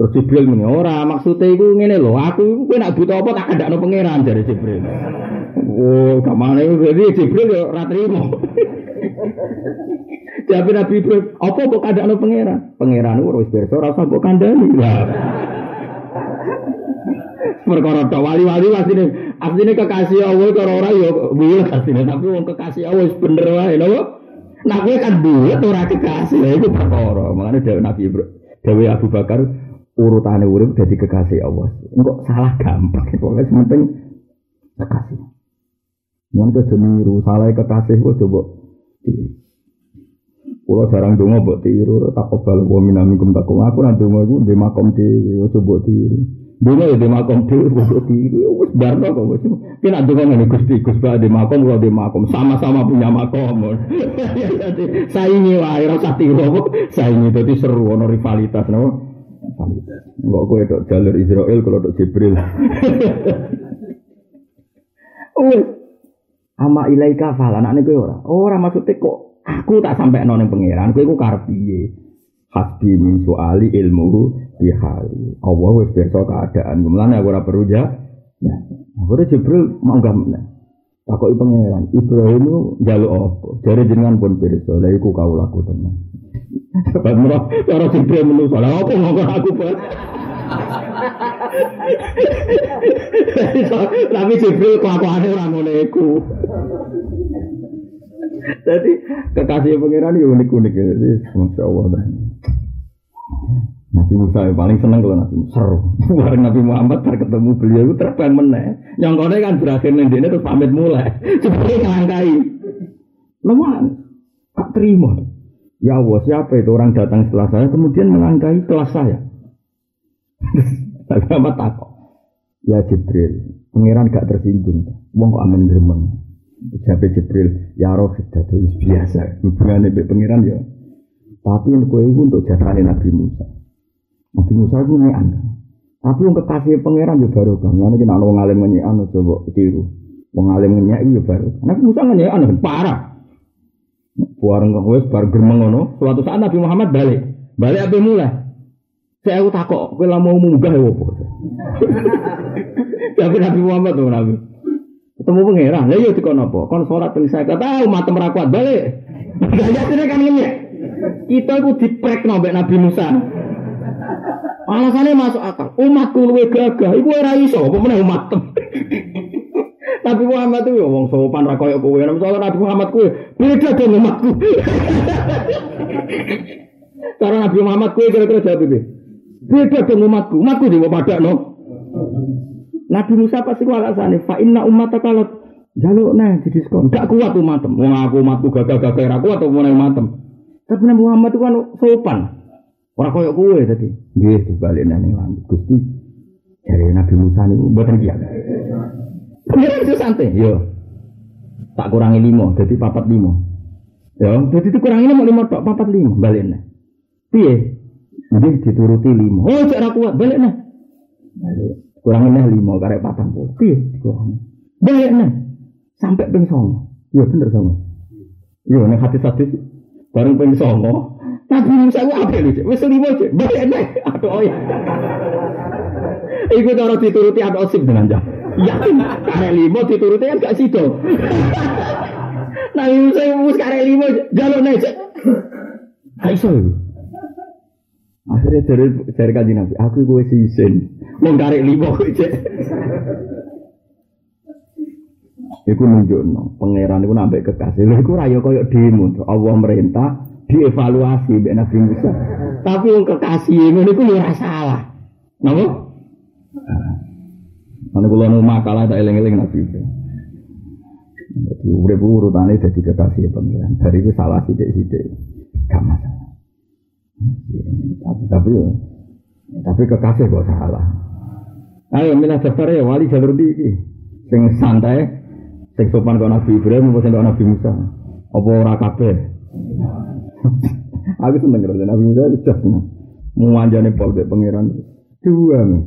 Terus Jibril muni ora maksudnya iku ngene lho, aku kowe nak butuh apa tak kandakno pangeran dari Jibril. Oh, kamane jadi Jibril ya ora trimo. [LAUGHS] Jadi Nabi Ibrahim, apa kok kandakno pangeran? Pangeran ora wis pirsa ora usah mbok kandhani. Lah. [LAUGHS] Perkara tok wali-wali asline asline kekasih Allah karo ora ya bulet asline tapi wong kekasih Allah wis bener wae lho. Nah kowe kan bulet ora kekasih lha iku perkara. Makane dhewe Nabi dhewe Abu Bakar urutane urip dadi kekasih Allah. Engko salah gampang pokoknya penting kekasih. Mun kok niru salah kekasih kok coba Kulo jarang donga mbok tiru, tak kebal wa minamikum takum. Aku nang donga iku ndek makom dhewe, coba tiru. Donga ya ndek makom dhewe, coba tiru. Wis barno kok wis. Ki nak donga ngene Gusti, Gus Pak ndek makom, kulo ndek makom, sama-sama punya makom. Saingi wae ora usah tiru. Saingi dadi seru ono rivalitas napa? Rivalitas. Enggak kowe tok jalur Israel kalau tok Jibril. [LAUGHS] Wes. Ama ilaika falan anake kowe ora. Ora maksudnya kok Aku tak sampai nong pangeran, kowe iku karep piye? Hasbi min soali ilmu bihali. Allah wis pirsa keadaan. Mulane aku ora perlu. Ya. Akhirnya Jibril mau gamne. Takoki pangeran, Ibrahim itu jaluk apa? Dari jenengan pun pirsa, lha kau laku tenan. Sebab murah, cara Jibril menungso, lha apa ngomong aku pun? [LAUGHS] Tapi Jibril kelakuannya orang ngono. Jadi kekasih pangeran itu unik-unik ya. Jadi masya Allah. Nabi Musa yang paling seneng kalau Nabi Musa seru. [LAUGHS] Bareng Nabi Muhammad bar ketemu beliau itu terbang meneh. Yang kau kan berakhir nanti ini terus pamit mulai. [LAUGHS] Seperti ngelangkai. Lemah, tak terima. Ya Allah, siapa itu orang datang setelah saya kemudian melangkai kelas saya. [LAUGHS] Nabi Muhammad takut. Ya Jibril, pangeran gak tersinggung. Wong kok amin gremeng. Jabe Jibril, ya roh itu biasa. Hubungannya dengan pengiran ya. Tapi kue itu untuk jasane Nabi Musa. Nabi Musa itu ngean. Tapi yang kekasih pangeran ya baru kan. Lalu kita mau ngalim ngean coba tiru. Mengalim ngean itu ya baru. Nabi Musa ngean parah. Buareng kok wis bar gremeng ngono. Suatu saat Nabi Muhammad balik. Balik apa mulai? Saya aku takok, kowe mau munggah ya apa? [LAUGHS] Tapi Nabi Muhammad tuh Nabi. Ketemu pangeran, lah yo dikon apa? Kon salat ping 50. Ah umat ora kuat balik. [LAUGHS] Gayatine kan ngene. Kita iku diprekno mbek Nabi Musa. Alasannya masuk akal. Umatku luwe gagah, iku ora iso, apa meneh umat. [LAUGHS] Nabi Muhammad itu ya wong sopan ra koyo kowe. Misalnya Nabi Muhammad kowe beda dengan umatku. [LAUGHS] Karena Nabi Muhammad kowe kira-kira jawab iki. Beda dengan umatku. Umatku di pada no. Nabi Musa pasti alasane fa inna ummata kalau jaluk nah di diskon. Gak kuat umatem. Wong aku umatku gagah-gagah ra kuat mau umatem. Tapi Nabi Muhammad itu kan sopan. Ora koyo kowe tadi. Nggih dibalik nang langit. Gusti dari Nabi Musa niku mboten kiat. Pengiran itu santai, yo. Tak kurangi lima, jadi papat lima. Ya, jadi itu kurangi lima, lima tok papat lima, balik nih. Piye? Jadi dituruti lima. Oh, cek kuat, balik. Balik. Kurangin nih lima karek patang puluh. Iya, kurang. Balik. Sampai ping songo. Iya bener songo. Iya nih hati hati bareng ping songo. Musa gua apa lu? Wes lima aja. Balik. Aduh oh ya. Iku cara dituruti ada osip dengan jam. Yakin karek lima dituruti kan gak sido. Nah Musa mus karek lima jalur nih. Gak iso. Akhirnya dari dari kaji nabi, aku gue sisen, mau tarik lima gue cek. Iku nunjuk no, pangeran iku nambah kekasih. Lha iku raya koyo demo, Allah merintah dievaluasi mbek Nabi Musa. Tapi wong kekasih ngono iku ora salah. Napa? Mana kula nu makalah tak eling-eling Nabi. Jadi urip urutane dadi kekasih pangeran. Dari iku salah sithik-sithik. Gak masalah. Tapi tapi tapi kekasih kok salah. Ayo milah daftar ya wali jalur di sing santai, sing sopan kau Nabi Ibrahim maupun kau Nabi Musa. Apa ora kabeh? Aku seneng karo Nabi Musa itu just mau anjane pol pangeran. Dua nih.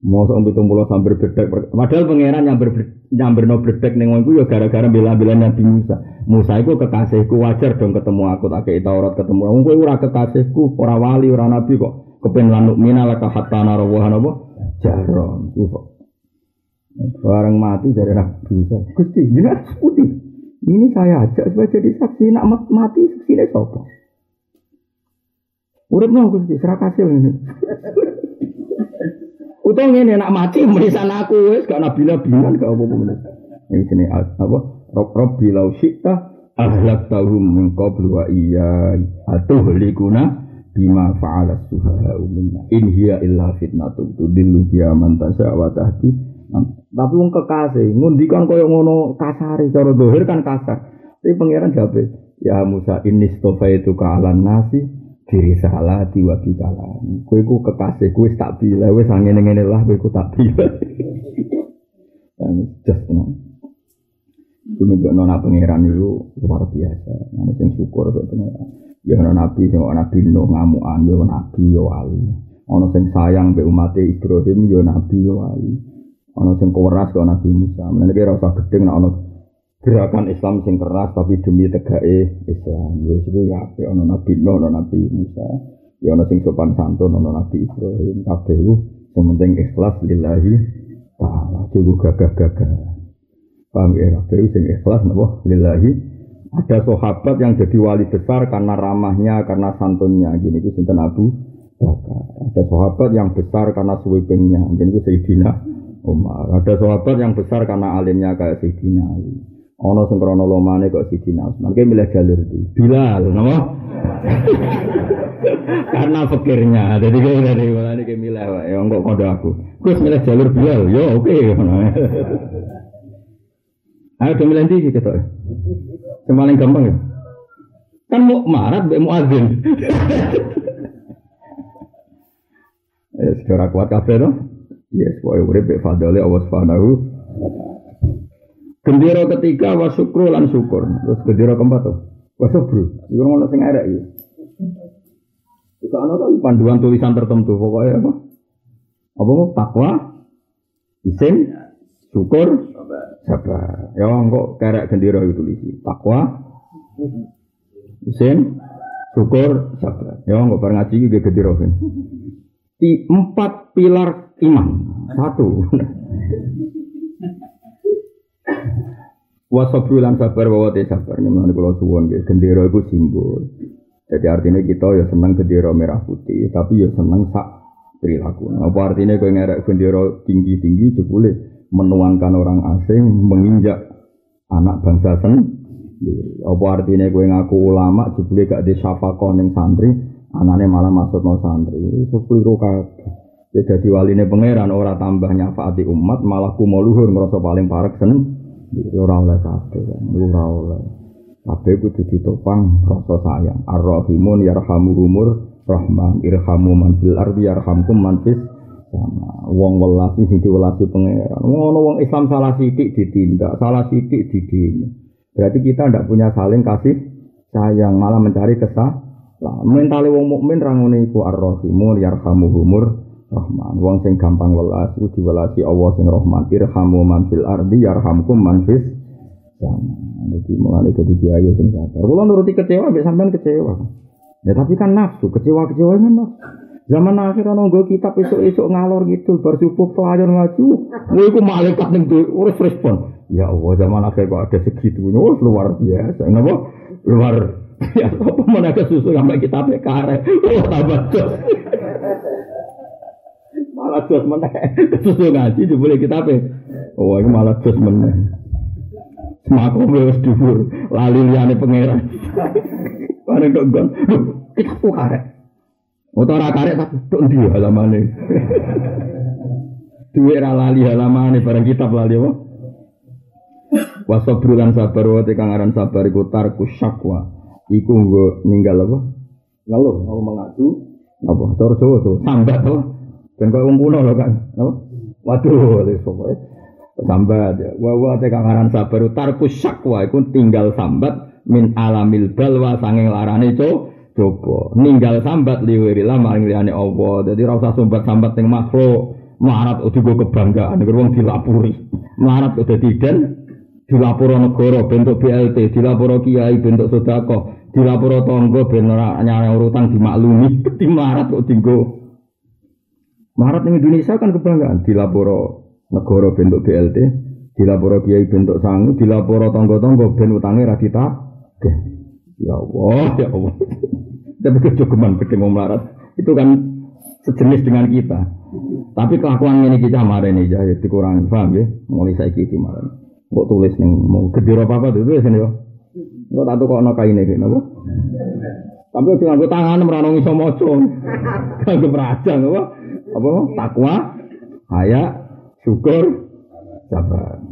Mosok pitung puluh sambil bedek. Padahal pangeran yang ber nyamber no bedek neng wongku ya gara-gara bela-bela Nabi Musa. Musa itu kekasihku wajar dong ketemu aku tak kayak Taurat ketemu. Wong kowe ora kekasihku, ora wali, ora nabi kok. Kepen lanuk mina laka hatta narawah apa? Jaron. Itu Barang mati dari Nabi Musa. Gusti, jelas putih. Ini saya ajak supaya jadi saksi. Nak mati saksi ini sopo. Urip no Gusti, serakasil ini. [LAUGHS] Utang ini nak mati merisan aku wes gak nabi nabian gak apa apa Ini sini apa? Rob Rob bilau syikta ahlak min qablu wa iya atau likuna bima fa'ala sufaha minna in hiya illa fitnatu tudillu biya man tasya tapi wong kekasih ngundikan koyo ngono kasare cara dohir kan kasar. Tapi pangeran jawab ya Musa ini stofa itu ke alam nasi diri salah di wabi kalam kue ku kekasih kue tak bila wes angin ngene lah kue ku tak bila [LAUGHS] dan just tenang itu nunjuk nona pangeran itu luar biasa. Nanti sing syukur ke pangeran. Ya nona nabi sing nabi nuh ngamuan ya nabi ya wali. Ono sing sayang be umat Ibrahim ya nabi ya wali ono sing keras ke nabi Musa menene kira usah gedeng nek ono gerakan Islam sing keras tapi demi tegake Islam. Ya iku ya ape ana Nabi Nuh, ana Nabi Musa, ya ana sing sopan santun, ana Nabi Ibrahim, kabeh iku sing penting ikhlas lillahi taala, juga gagah-gagah. Paham ya, kabeh sing ikhlas napa lillahi ada sahabat yang jadi wali besar karena ramahnya, karena santunnya. Gini itu sinten Abu. Ada sahabat yang besar karena sweepingnya. Gini itu Sayyidina Umar. Ada sahabat yang besar karena alimnya kayak Sayyidina Ali. Ono sing krana lomane kok Sidina Utsman. Ki milih jalur di. Bilal, napa? [LAUGHS] Karena pikirnya. Jadi kaya dari mulane ki milih wae ya kok kondo aku. Gus milih jalur Bilal. Yo oke. [LAUGHS] Ayo do milih ndi ketok. Sing paling gampang ya. Kan mau marat mbek muadzin. [LAUGHS] Ya, secara kuat kabeh to. Yes, kowe urip be fadale Allah Subhanahu Gendera ketiga wa syukru lan syukur. Terus gendera keempat tuh. Wa syukru. Iku ngono sing arek iki. Iku ana to panduan tulisan tertentu pokoknya apa? Apa mau takwa, isim, syukur, sabar. Ya kok kerek gendera itu tulisi. Takwa, isim, syukur, sabar. Ya kok bareng ngaji iki gendera kan. Di empat pilar iman. Satu. Wasabru lan sabar bahwa te sabar ini kalau suwon gitu. Gendera itu simbol. Jadi artinya kita ya senang gendera merah putih, tapi ya senang sak perilaku. Apa artinya kau ngerek gendera tinggi tinggi jebule menuangkan orang asing menginjak anak bangsa sendiri. Apa artinya kau ngaku ulama jebule gak di syafaqah ning santri, anane malah masuk no santri. Itu keliru kabeh. Ya jadi waline pangeran ora tambah nyafaati umat malah kumuluhur ngerasa paling parek sen ora oleh kabeh ora oleh. Kabeh kudu ditopang rasa sayang. Ar-rahimun yarhamuhumur rahman irhamu man fil ardi yarhamkum man fis sama. Wong welasi sing diwelasi pangeran. Ngono wong Islam salah sithik ditindak salah sithik didini berarti kita ndak punya saling kasih sayang malah mencari kesah lah mentale wong mukmin ra ngene iku ar-rahimun yarhamuhumur Rahman. Wong sing gampang welas iku diwelasi Allah sing Rahman. Irhamu man fil ardi yarhamkum man fis sama. Jadi mulai jadi kiai sing sabar. Kalau nuruti kecewa, biasa sampean kecewa. Ya tapi kan nafsu, kecewa-kecewa kan nafsu. Zaman akhir ana nggo kitab esuk-esuk ngalor gitu bar pelajar ngaji. Kowe iku malaikat ning urus respon. Ya Allah, zaman akhir kok ada segitu. Oh, luar biasa. Napa? Luar Ya apa mana susu sampai kita karet. Oh, tambah malah jos meneh. Susu ngaji boleh kita apa? Oh, ini malah jos meneh. Semakom wis dhuwur, lali liyane pangeran. Bareng tok gon. Kita kok karek. Utawa karek tapi tok ndi halamane. Duwe ra lali halamane bareng kitab lali apa? Wasabru lan sabar wa kang aran sabar iku tarku syakwa. Iku nggo ninggal apa? Ngeluh, mau mengadu apa? Cara Jawa tuh, sambat tuh. Dan kau umpuno loh kan, apa? Waduh, wis pokoke sambat ya. Wa wa te kangaran sabar tarku syakwa iku tinggal sambat min alamil balwa sanging larane co coba ninggal sambat liwiri lah maring liyane Allah. Dadi ora usah sambat-sambat ning makhluk. Melarat udah gue kebanggaan, gue wong dilapuri. Melarat udah tidak dilapor negara bentuk BLT, dilapor kiai bentuk sodako, dilapor tonggo ben nyara urutan dimaklumi, tim melarat kok tinggo. Melarat di Indonesia kan kebanggaan, dilapor negara bentuk BLT, dilapor kiai bentuk sangu, dilapor tonggo-tonggo ben utangnya radita. Ya Allah, ya Allah. [LAUGHS] Tapi kejogeman ketemu melarat itu kan sejenis dengan kita. Tapi kelakuan ini kita kemarin ya dikurangi, paham ya? Mulai saya kiki kemarin. Kok tulis nih mau gede apa apa tuh tulis nih yo. Kok tak kok ono kaine iki napa? Tapi aja nganggo tangan merano iso maca. [LAUGHS] Kanggo beraja apa? Apa takwa, haya, syukur, sabar.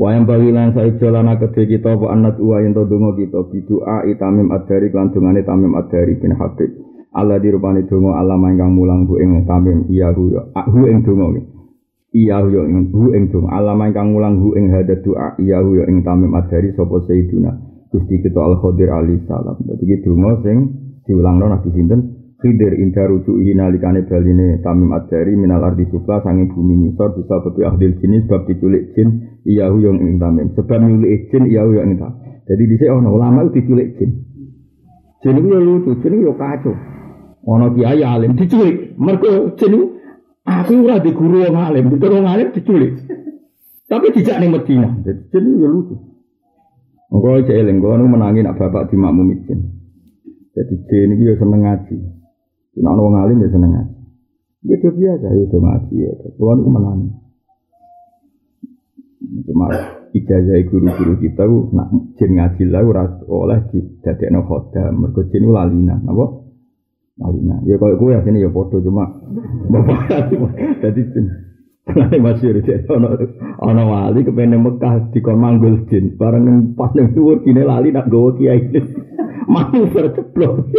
Wayang bawilan saya jalan kedhe kita apa anat uwa yen to donga kita bidua itamim adari lan dungane tamim adari bin Habib. Allah dirupani donga alama ingkang mulang bu ing tamim iya hu ya. Hu ing donga iya yo ing hu ing dong alama ingkang ngulang hu ing hada doa. Iya yo ing tamim adari sapa sayyiduna Gusti kita Al Khadir alaihi salam. Dadi iki donga sing diulangno Nabi sinten? Khidir inda rujuki nalikane baline tamim adari minal ardi sufla sange bumi ngisor bisa bebi ahdil jenis bab diculik jin iya yo ing tamim. Sebab nyulik jin iya yo ing tamim. Jadi dhisik ana ulama diculik jin. Jin iku yo lucu jin yo kacau. Ana kiai alim diculik. Mergo jin Aku ora di guru wong alim, di wong alim diculik. Tapi dijak ning Medina. Jadi ya lucu. Engko cek eling kono menangi nak bapak di makmum izin. Jadi jin iki ya seneng ngaji. Nek wong alim ya seneng ngaji. Ya dia biasa ya do ngaji ya. Kulo niku menangi. Cuma ijazah guru-guru kita nak jin ngaji lah ora oleh didadekno khodam. Mergo jin lalinan, apa? Malina. Ya kalau gue sini ya foto cuma bapak [LAUGHS] jadi Mulai masyur jadi ono ono wali kepengen Mekah di manggul jin bareng yang pas yang tuur kini lali nak gawa kiai [LAUGHS] mau terceplok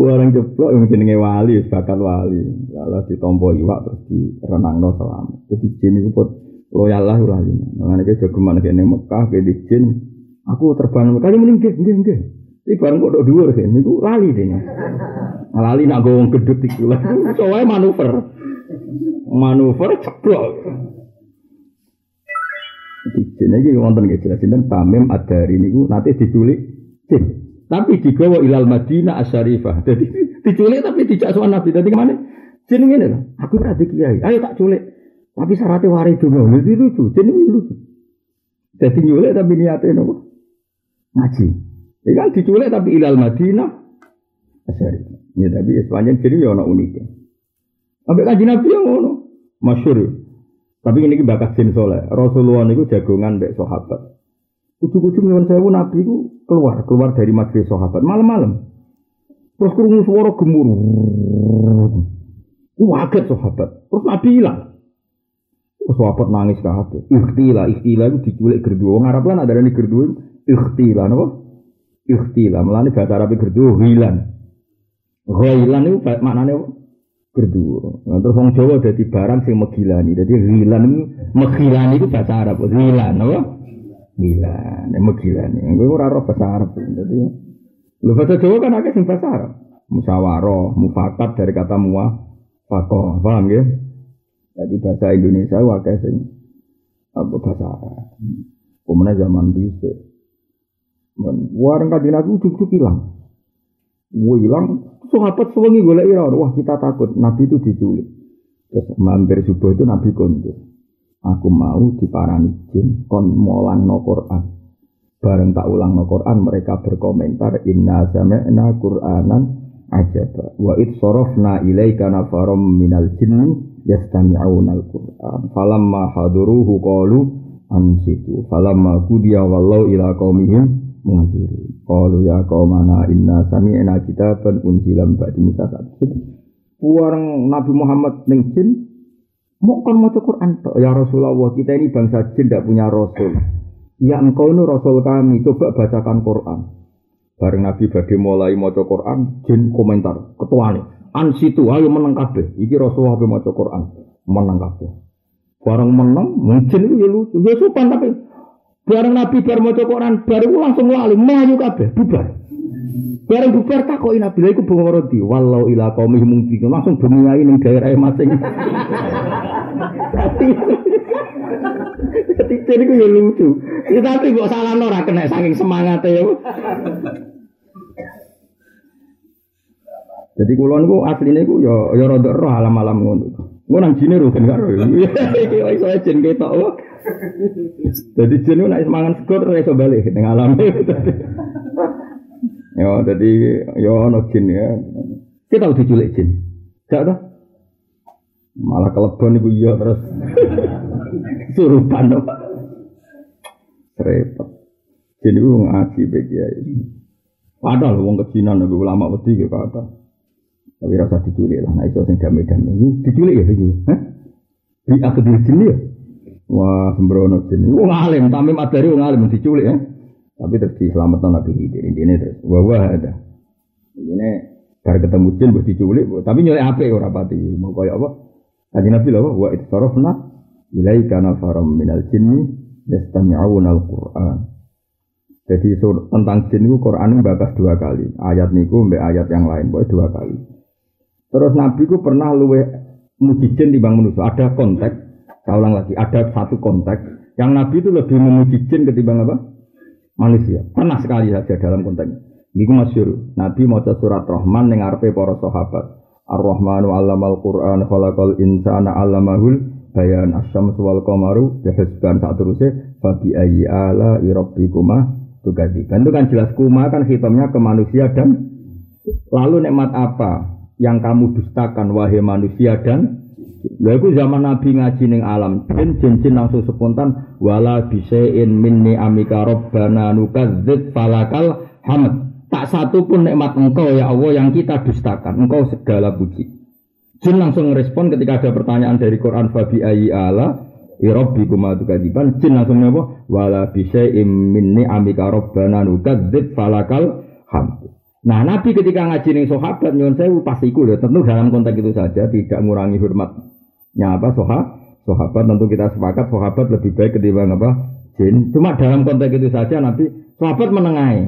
Orang jeplok yang jenenge wali, bakat wali. Lalu ditompo iwak terus di renang no selamat. Jadi jin itu pun loyal lah wali. Mengenai ke jogeman ke Mekah ke di jin. Aku terbang Mekah, ini mending gih, Iki bareng kok dhuwur sih, niku lali dene. Lali nak gowong gedut iku lha. Soale manuver. Manuver ceplok. Jadi iki wonten nggih jelas sinten Tamim Ad-Dari niku nate diculik jin. Tapi digawa ilal Madinah Asyarifah. Jadi diculik tapi dijak sowan Nabi. Dadi ke mana? Jin ngene lho. Aku ora kiai. Ayo tak culik. Tapi syaratnya waris dulu. Itu lucu. Jin ini lucu. Jadi nyulik tapi niatnya nopo? Ngaji. Ini kan diculik tapi ilal Madinah. Asyari. Ya tapi sepanjang jadi ya ono unik. Sampai kaji Nabi yang ono. Masyur. Tapi ini bakat jin soleh. Rasulullah itu jagongan mbek sahabat. Ujuk-ujuk nyuwun sewu Nabi itu keluar, keluar dari majelis sahabat malam-malam. Terus kurung suara gemuruh. Waget sahabat. Terus Nabi hilang. Sahabat nangis kabeh. Ikhtila, ikhtila itu diculik gerdu. Wong Arab kan ada di gerdu. Ikhtila, napa? Ikhtilah. Melani bahasa Arab gerdu hilan. Hilan itu maknanya gerdu. Nah, terus orang Jawa di barang sing megilani. Jadi hilan itu megilani itu bahasa Arab. Hilan, apa? Hilan, ya megilani. Gue ora roh bahasa Arab. Jadi lu bahasa Jawa kan agak sing bahasa Arab. Musyawarah, mufakat dari kata muah, fakoh, paham ya? Jadi bahasa Indonesia wakai sing apa bahasa Arab. Kemudian zaman bisa Warang kaji Nabi ujuk-ujuk hilang. Gue hilang, sahabat sewengi lagi wah kita takut. Nabi itu diculik. Terus mampir subuh itu Nabi kondur. Aku mau diparani jin kon molang no Quran. Bareng tak ulang no Quran mereka berkomentar inna sami'na Qur'anan ajaba wa id sorofna ilaika nafarom minal jinni yastami'una al-Qur'an falamma haduruhu qalu ansitu falamma kudiya wallau ila qaumihim mengakhiri. Kalau ya kau mana inna sami ena kita pen unsilam ba'di Musa Puarang Nabi Muhammad neng jin mau kan mau Quran ya Rasulullah kita ini bangsa jin tidak punya Rasul. Ya engkau ini Rasul kami coba bacakan Quran. Bareng Nabi badhe mulai maca Quran, jin komentar, ketuane, an situ ayo menang kabeh. Iki Rasulullah ape maca Quran, menang kabeh. Bareng menang, mungkin itu ya lucu. Ya sopan tapi Bareng Nabi bar maca Quran baru langsung lali melayu kabeh bubar. Bareng bubar takoki Nabi lha iku bunga roti walau ila qaumi mungkin langsung bengiyai ning daerah masing. Jadi jadi ya lucu. Ya tapi kok salah ora kena saking semangat ya. Jadi kulon ku aslinya ya ya rada roh alam-alam ngono. Ngono nang jine kan karo. Iki iso jen ketok. [LAUGHS] Jadi jin nek semangat ora iso balik ning alam. Ya, [LAUGHS] jadi ya ono jin ya. Kita tahu diculik jin. Gak tau? Malah kelebon ibu iya terus [LAUGHS] surupan dong. Repot. Jin itu ngaji bagi ya. Padahal wong kejinan nabi ulama wedi ke kata. Tapi rasa diculik lah. Nah itu sing damai-damai. Diculik ya ini. Hah? Di akhir jin ya. Wah, sembrono jin. Wong alim, tamim adari wong alim diculik ya. Tapi terus diselamatkan Nabi Khidir. Ini terus wah ada. Ini bar ketemu jin buat diculik, tapi nyolek apa ya pati. Mau kayak apa? Kaji Nabi lah, wa itarofna ilaika nafaram minal jinni yastami'un al-Qur'an. Jadi sur, tentang jin itu Quran bakas dua kali. Ayat niku mbak ayat yang lain, boleh dua kali. Terus Nabi ku pernah luwe muji jin bang manusia. Ada konteks, saya ulang lagi, ada satu konteks yang Nabi itu lebih memuji jin ketimbang apa? manusia. Pernah sekali saja dalam konteks ini. masyur. Nabi mau surat Rahman yang arpe para sahabat. Ar-Rahmanu allamal Qur'an khalaqal insana allamahul bayan asyam wal qamaru bihusban saat terusnya fabi ayyi ala. Kan itu kan jelas kuma kan hitamnya ke manusia dan lalu nikmat apa yang kamu dustakan wahai manusia dan Lha iku zaman Nabi ngaji ning alam jin jin langsung spontan wala bisain minni amika rabbana nukadzib falakal hamd. Tak satu pun nikmat engkau ya Allah yang kita dustakan. Engkau segala puji. Jin langsung respon ketika ada pertanyaan dari Quran Fabi ayi ala Irobbi kumatu Jin langsung apa? Wala bisain minni amika rabbana nukadzib falakal hamd. Nah Nabi ketika ngaji ning sahabat nyuwun sewu pas iku lho tentu dalam konteks itu saja tidak mengurangi hormatnya apa soha sahabat tentu kita sepakat sahabat lebih baik ketimbang apa? Jin. Cuma dalam konteks itu saja Nabi sahabat menengahi.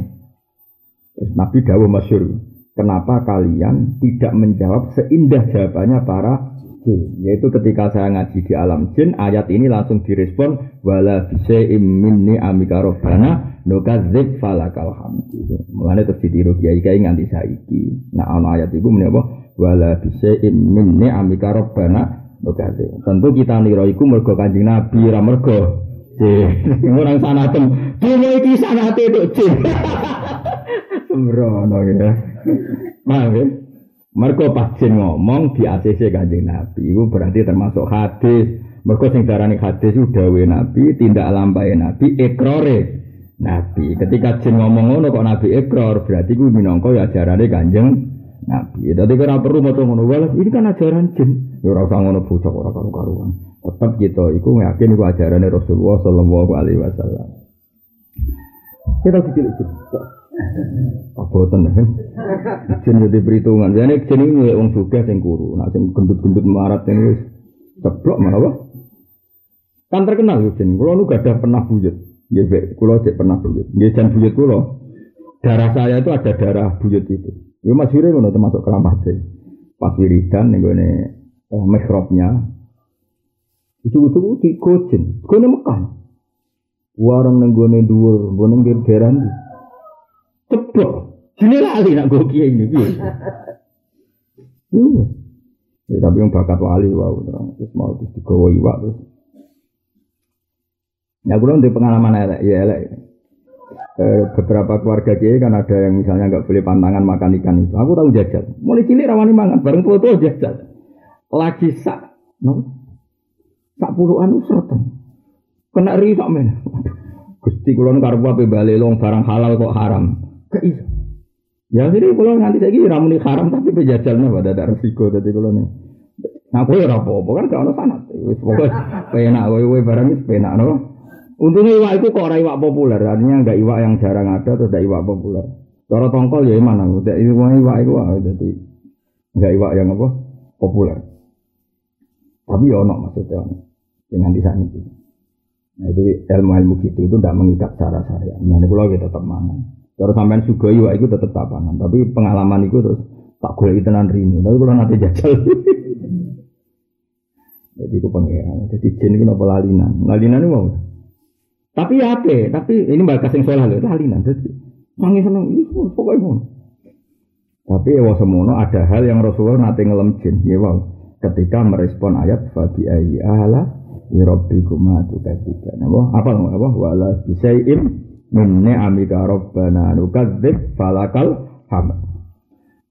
Nabi dawuh masyur kenapa kalian tidak menjawab seindah jawabannya para jin? Yaitu ketika saya ngaji di alam jin ayat ini langsung direspon wala bisaim minni amika robbana nukadzib falakal hamdu. Mulane terus ditiru kiai-kiai nganti saiki. Nah ana ayat iku menapa wala bisaim min ni'amika rabbana nukadzib. Tentu kita nira iku mergo Kanjeng Nabi ra mergo orang [LAUGHS] sanatem. Dunia iki sanate tok jin. [LAUGHS] Sembrono ya. Paham ya? Mergo pas jin ngomong di ACC Kanjeng Nabi iku berarti termasuk hadis. Mergo sing darani hadis ku dawuhe Nabi, tindak lampahe Nabi, ikrore Nabi. Ketika jin ngomong ngono kok Nabi ekor, berarti ku minangka ya ajarane Kanjeng Nabi. Dadi ora perlu maca ngono wae. Ini kan ajaran jin. Ya ora usah ngono bocah ora karu-karuan. Tetap kita iku yakin iku ajarane Rasulullah sallallahu alaihi wasallam. Kita kecil jin. Aboten kan. Jin jadi perhitungan. Jane jin iki wong sugih sing kuru. Nek sing gendut-gendut marat ini wis ceplok malah Kan terkenal jin. Kulo nu gadah pernah buyut. Nggih, kula cek pernah buyut. Nggih, jan buyut kula. Darah saya itu ada darah buyut itu. Ya Mas Yuri ngono termasuk deh. Pas wiridan ning gone eh, mihrabnya. Itu-itu di Gojin, gone Mekah. Warung ning gone dhuwur, gone ning daerah ndi. Ceblok. Jine lali nak go kiai ini piye. Ya, tapi yang bakat wali wow terus, terus mau terus digawa iwak terus Ya kurang di pengalaman elek, ya elek. E, beberapa keluarga kiai kan ada yang misalnya nggak boleh pantangan makan ikan itu. Aku tahu jajal. Mulai cilik rawani mangan, bareng tua tua jajal. Lagi sak, no, sak puluhan usrotan. Kena ri sak men. Gusti kulon karbu apa balik long barang halal kok haram. Gak iso. Ya jadi nanti saya kira ramuni haram tapi pejajalnya pada ada resiko tadi kalau nih. Nah, gue apa-apa kan kalau sanat. Wis pokoknya [LAUGHS] penak, gue barang itu penak, no. Untungnya iwak itu kok orang iwak populer, artinya enggak iwak yang jarang ada atau enggak iwak populer. Cara tongkol ya mana? Udah iwak iwak itu jadi enggak iwak yang apa populer. Tapi ya ono maksudnya dengan di sana gitu. Nah itu ilmu ilmu gitu itu tidak mengikat cara syariat. Nah ini kalau kita tetap mana. Terus sampean sugoi wah iku tetep tak pangan, tapi pengalaman iku terus tak golek tenan rini. Tapi kalau nanti jajal. [LAUGHS] Jadi aku pengiran. Jadi jin itu nopo lalinan. Lalinan itu mau. Tapi ya apa? Tapi ini mbak kasih soal loh. Lalinan. Jadi mangi seneng. Pokoknya mau. Tapi ya semono ada hal yang Rasulullah nanti ngelem jin. Ya wow. Ketika merespon ayat bagi ayi ala irobbikum tukadzika. Napa? Apa apa? Wala bisai'in min ni'amika rabbana nukadzib falakal hamd.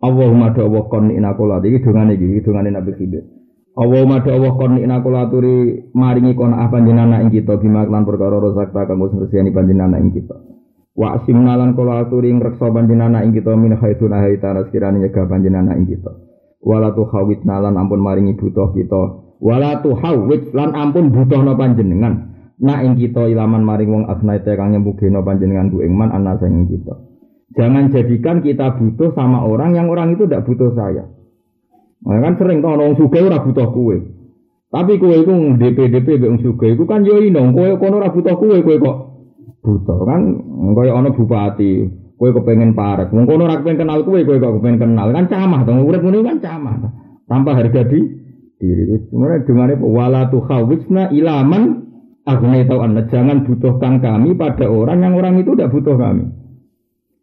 Allahumma do Allah kon ina kula iki dongane iki dongane Nabi Khidir. Allahumma do Allah kon ina kula aturi maringi kon ah panjenengan ing kita bima lan perkara rozakta kanggo ngresiyani panjenengan ing kita. Wa asimna lan kula aturi ngreksa panjenengan ing kita min haitsuna haitana sekirane nyegah panjenengan ing kita. Wala tu khawitna lan ampun maringi butuh kita. Wala tu lan ampun butuhna panjenengan. Nak ing kita ilaman maring wong asnaite kang nyembugeno panjenengan ku ing man ana sing kita. Jangan jadikan kita butuh sama orang yang orang itu tidak butuh saya. Nah, kan sering kalau orang suka ora butuh kue. Tapi kue itu DP DP be suka itu kan yo ino kue kono ora butuh kue kue kok butuh kan kaya ana bupati kue kepengen parek. Wong kono ora kepengen kenal kue kue kok kepengen kenal kan camah to urip ngene kan camah. Tanpa harga di diri. Sebenarnya dengan wala tuhawisna ilaman aghnai tau jangan butuhkan kami pada orang yang orang itu tidak butuh kami.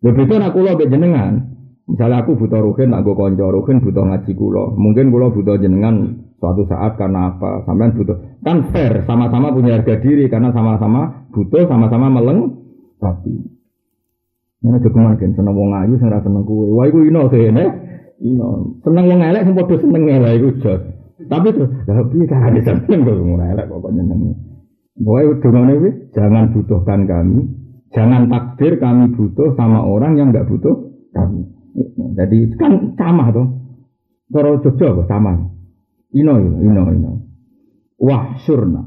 Ya beda nak mbek jenengan. Misalnya aku butuh ruhin, nak gue konco butuh ngaji kulo. Mungkin kulo butuh jenengan suatu saat karena apa? Sampean butuh. Kan fair, sama-sama punya harga diri karena sama-sama butuh, sama-sama meleng. Tapi ini aja kemarin seneng wong ayu, seneng seneng kue. Wah, iku ino kene. Ino seneng wong elek, sing padha seneng elek iku jos. Tapi tuh, lah piye carane seneng kok wong elek kok nyenengi. Pokoknya dongane jangan butuhkan kami, Jangan takdir kami butuh sama orang yang nggak butuh kami. Jadi kan sama tuh. Toro Jogja apa sama? Ino ino ino. Wah surna.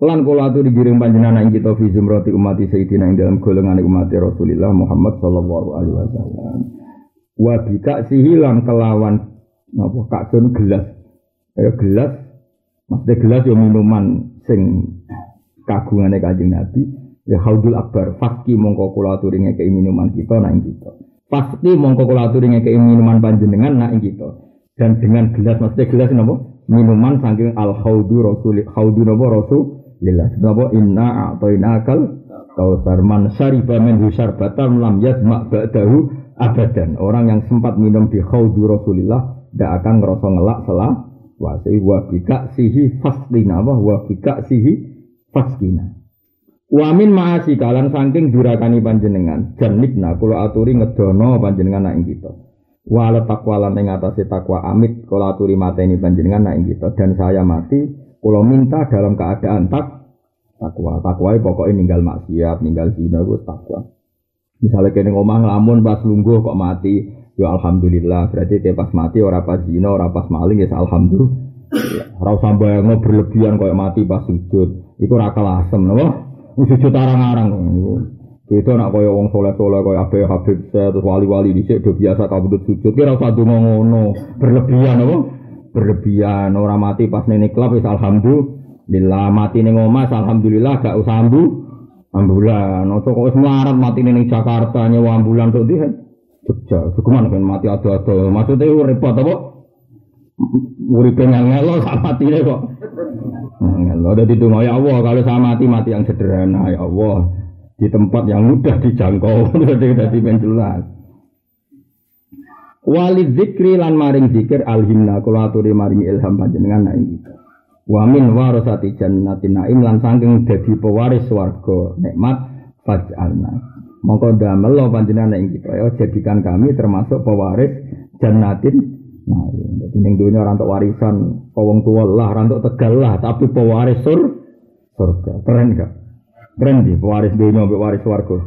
Lan kula atu digiring panjenengan ing kita fi zumrati umat sayyidina ing dalam golongan umat Rasulullah Muhammad sallallahu alaihi wasallam. Wa bika sihilan kelawan napa kaksun gelas. Ya gelas maksudnya gelas yo minuman sing kagungane Kanjeng Nabi Ya haudul akbar, faski mongko kula aturi ngekeki minuman kita nak kita. Faski mongko kula aturi ngekeki minuman panjenengan nak kita. Dan dengan gelas maksudnya gelas napa? Minuman saking al haudu rasul haudu napa rasulillah. Napa inna a'tainakal kausar man syariba min syarbatan lam yasma ba'dahu abadan. Orang yang sempat minum di haudu rasulillah tidak akan ngerasa ngelak selah wa bika sihi fasdina wa bika sihi fasdina. Wamin maasi kalan saking durakani panjenengan janibna kula aturi ngedono panjenengan nak ing kita. Takwa lan ing takwa amit kula aturi mateni panjenengan nak ing kita dan saya mati kula minta dalam keadaan tak takwa. Takwa pokoknya ninggal maksiat, ninggal zina itu takwa. Misalnya kene ngomong lamun pas lungguh kok mati, ya alhamdulillah. Berarti kayak pas mati ora pas zina, ora pas maling ya alhamdulillah. Ora usah bayangno berlebihan kayak mati pas sujud. Iku ora kelasem, napa? Sujud arang-arang. Beda nak kaya wong soleh-soleh kaya Abe Habib saya terus wali-wali dhisik do biasa kabudut sujud kira usah donga ngono. Berlebihan apa? Berlebihan ora mati pas ning klub wis alhamdulillah mati ning omah alhamdulillah gak usah ambu. Ambulan, ojo kok wis melarat mati ning Jakarta nyewa ambulan tok ndi Jogja, Sukuman kan mati ado-ado. Maksudnya repot apa? Uripe ngelo sak matine kok. Allah ada itu ya Allah kalau saya mati mati yang sederhana ya Allah di tempat yang mudah dijangkau [LAUGHS] jadi menjelas. Wali zikri lan maring zikir alhimna kula aturi maring ilham panjenengan nak kita. Wa min warasati jannatin naim lan saking dadi pewaris swarga nikmat faj'alna. Mongko damel panjenengan ing kita ya jadikan kami termasuk pewaris jannatin Nah, iya. jadi dunia orang warisan, wong tua lah, orang tegal lah, tapi pewaris sur surga. Keren gak? Keren sih, pewaris dunia, pewaris warga.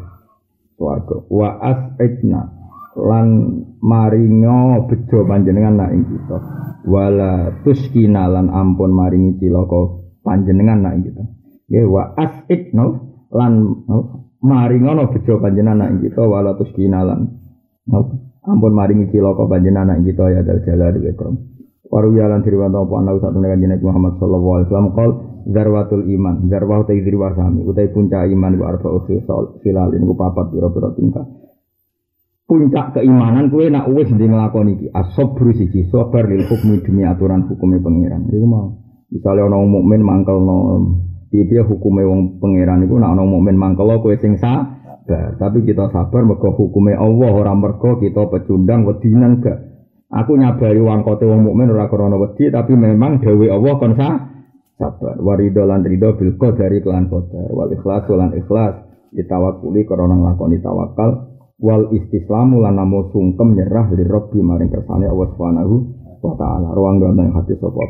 Warga. Wa as'idna lan maringo bejo panjenengan nak ing kita. Wala tuskina lan ampun maringi cilaka panjenengan nak ing kita. Ya wa as'idna lan maringo bejo panjenengan nak ing kita wala tuskina lan Ampun maringi cilaka panjenengan anak kita ya dal di ikram. Waru yalan diriwanto apa ana satu dengan Nabi Muhammad sallallahu alaihi wasallam qol zarwatul iman, zarwah ta idri wasami, utai puncak iman wa arba'u khisal filal ini ku papat pira-pira tingkah. puncak keimanan kue nak wis ndi nglakoni iki as-sabru siji sabar lil hukmi demi aturan hukume pangeran iku mau misale ana mukmin mangkelno piye hukume wong pangeran iku nak ana mukmin mangkel kowe sing sabar. Tapi kita sabar mergo hukume Allah ora mergo kita pecundang wedinan gak. Aku nyabari wangkote wong mukmin ora krana wedi tapi memang dewe Allah kon sabar. Warido lan rido bil qadari kelan qadar. Wal ikhlas lan ikhlas. Ditawakuli krana nglakoni tawakal. Wal istislamu lan namo sungkem nyerah li rabbi maring kersane Allah Subhanahu wa taala. Ruang yang hati sapa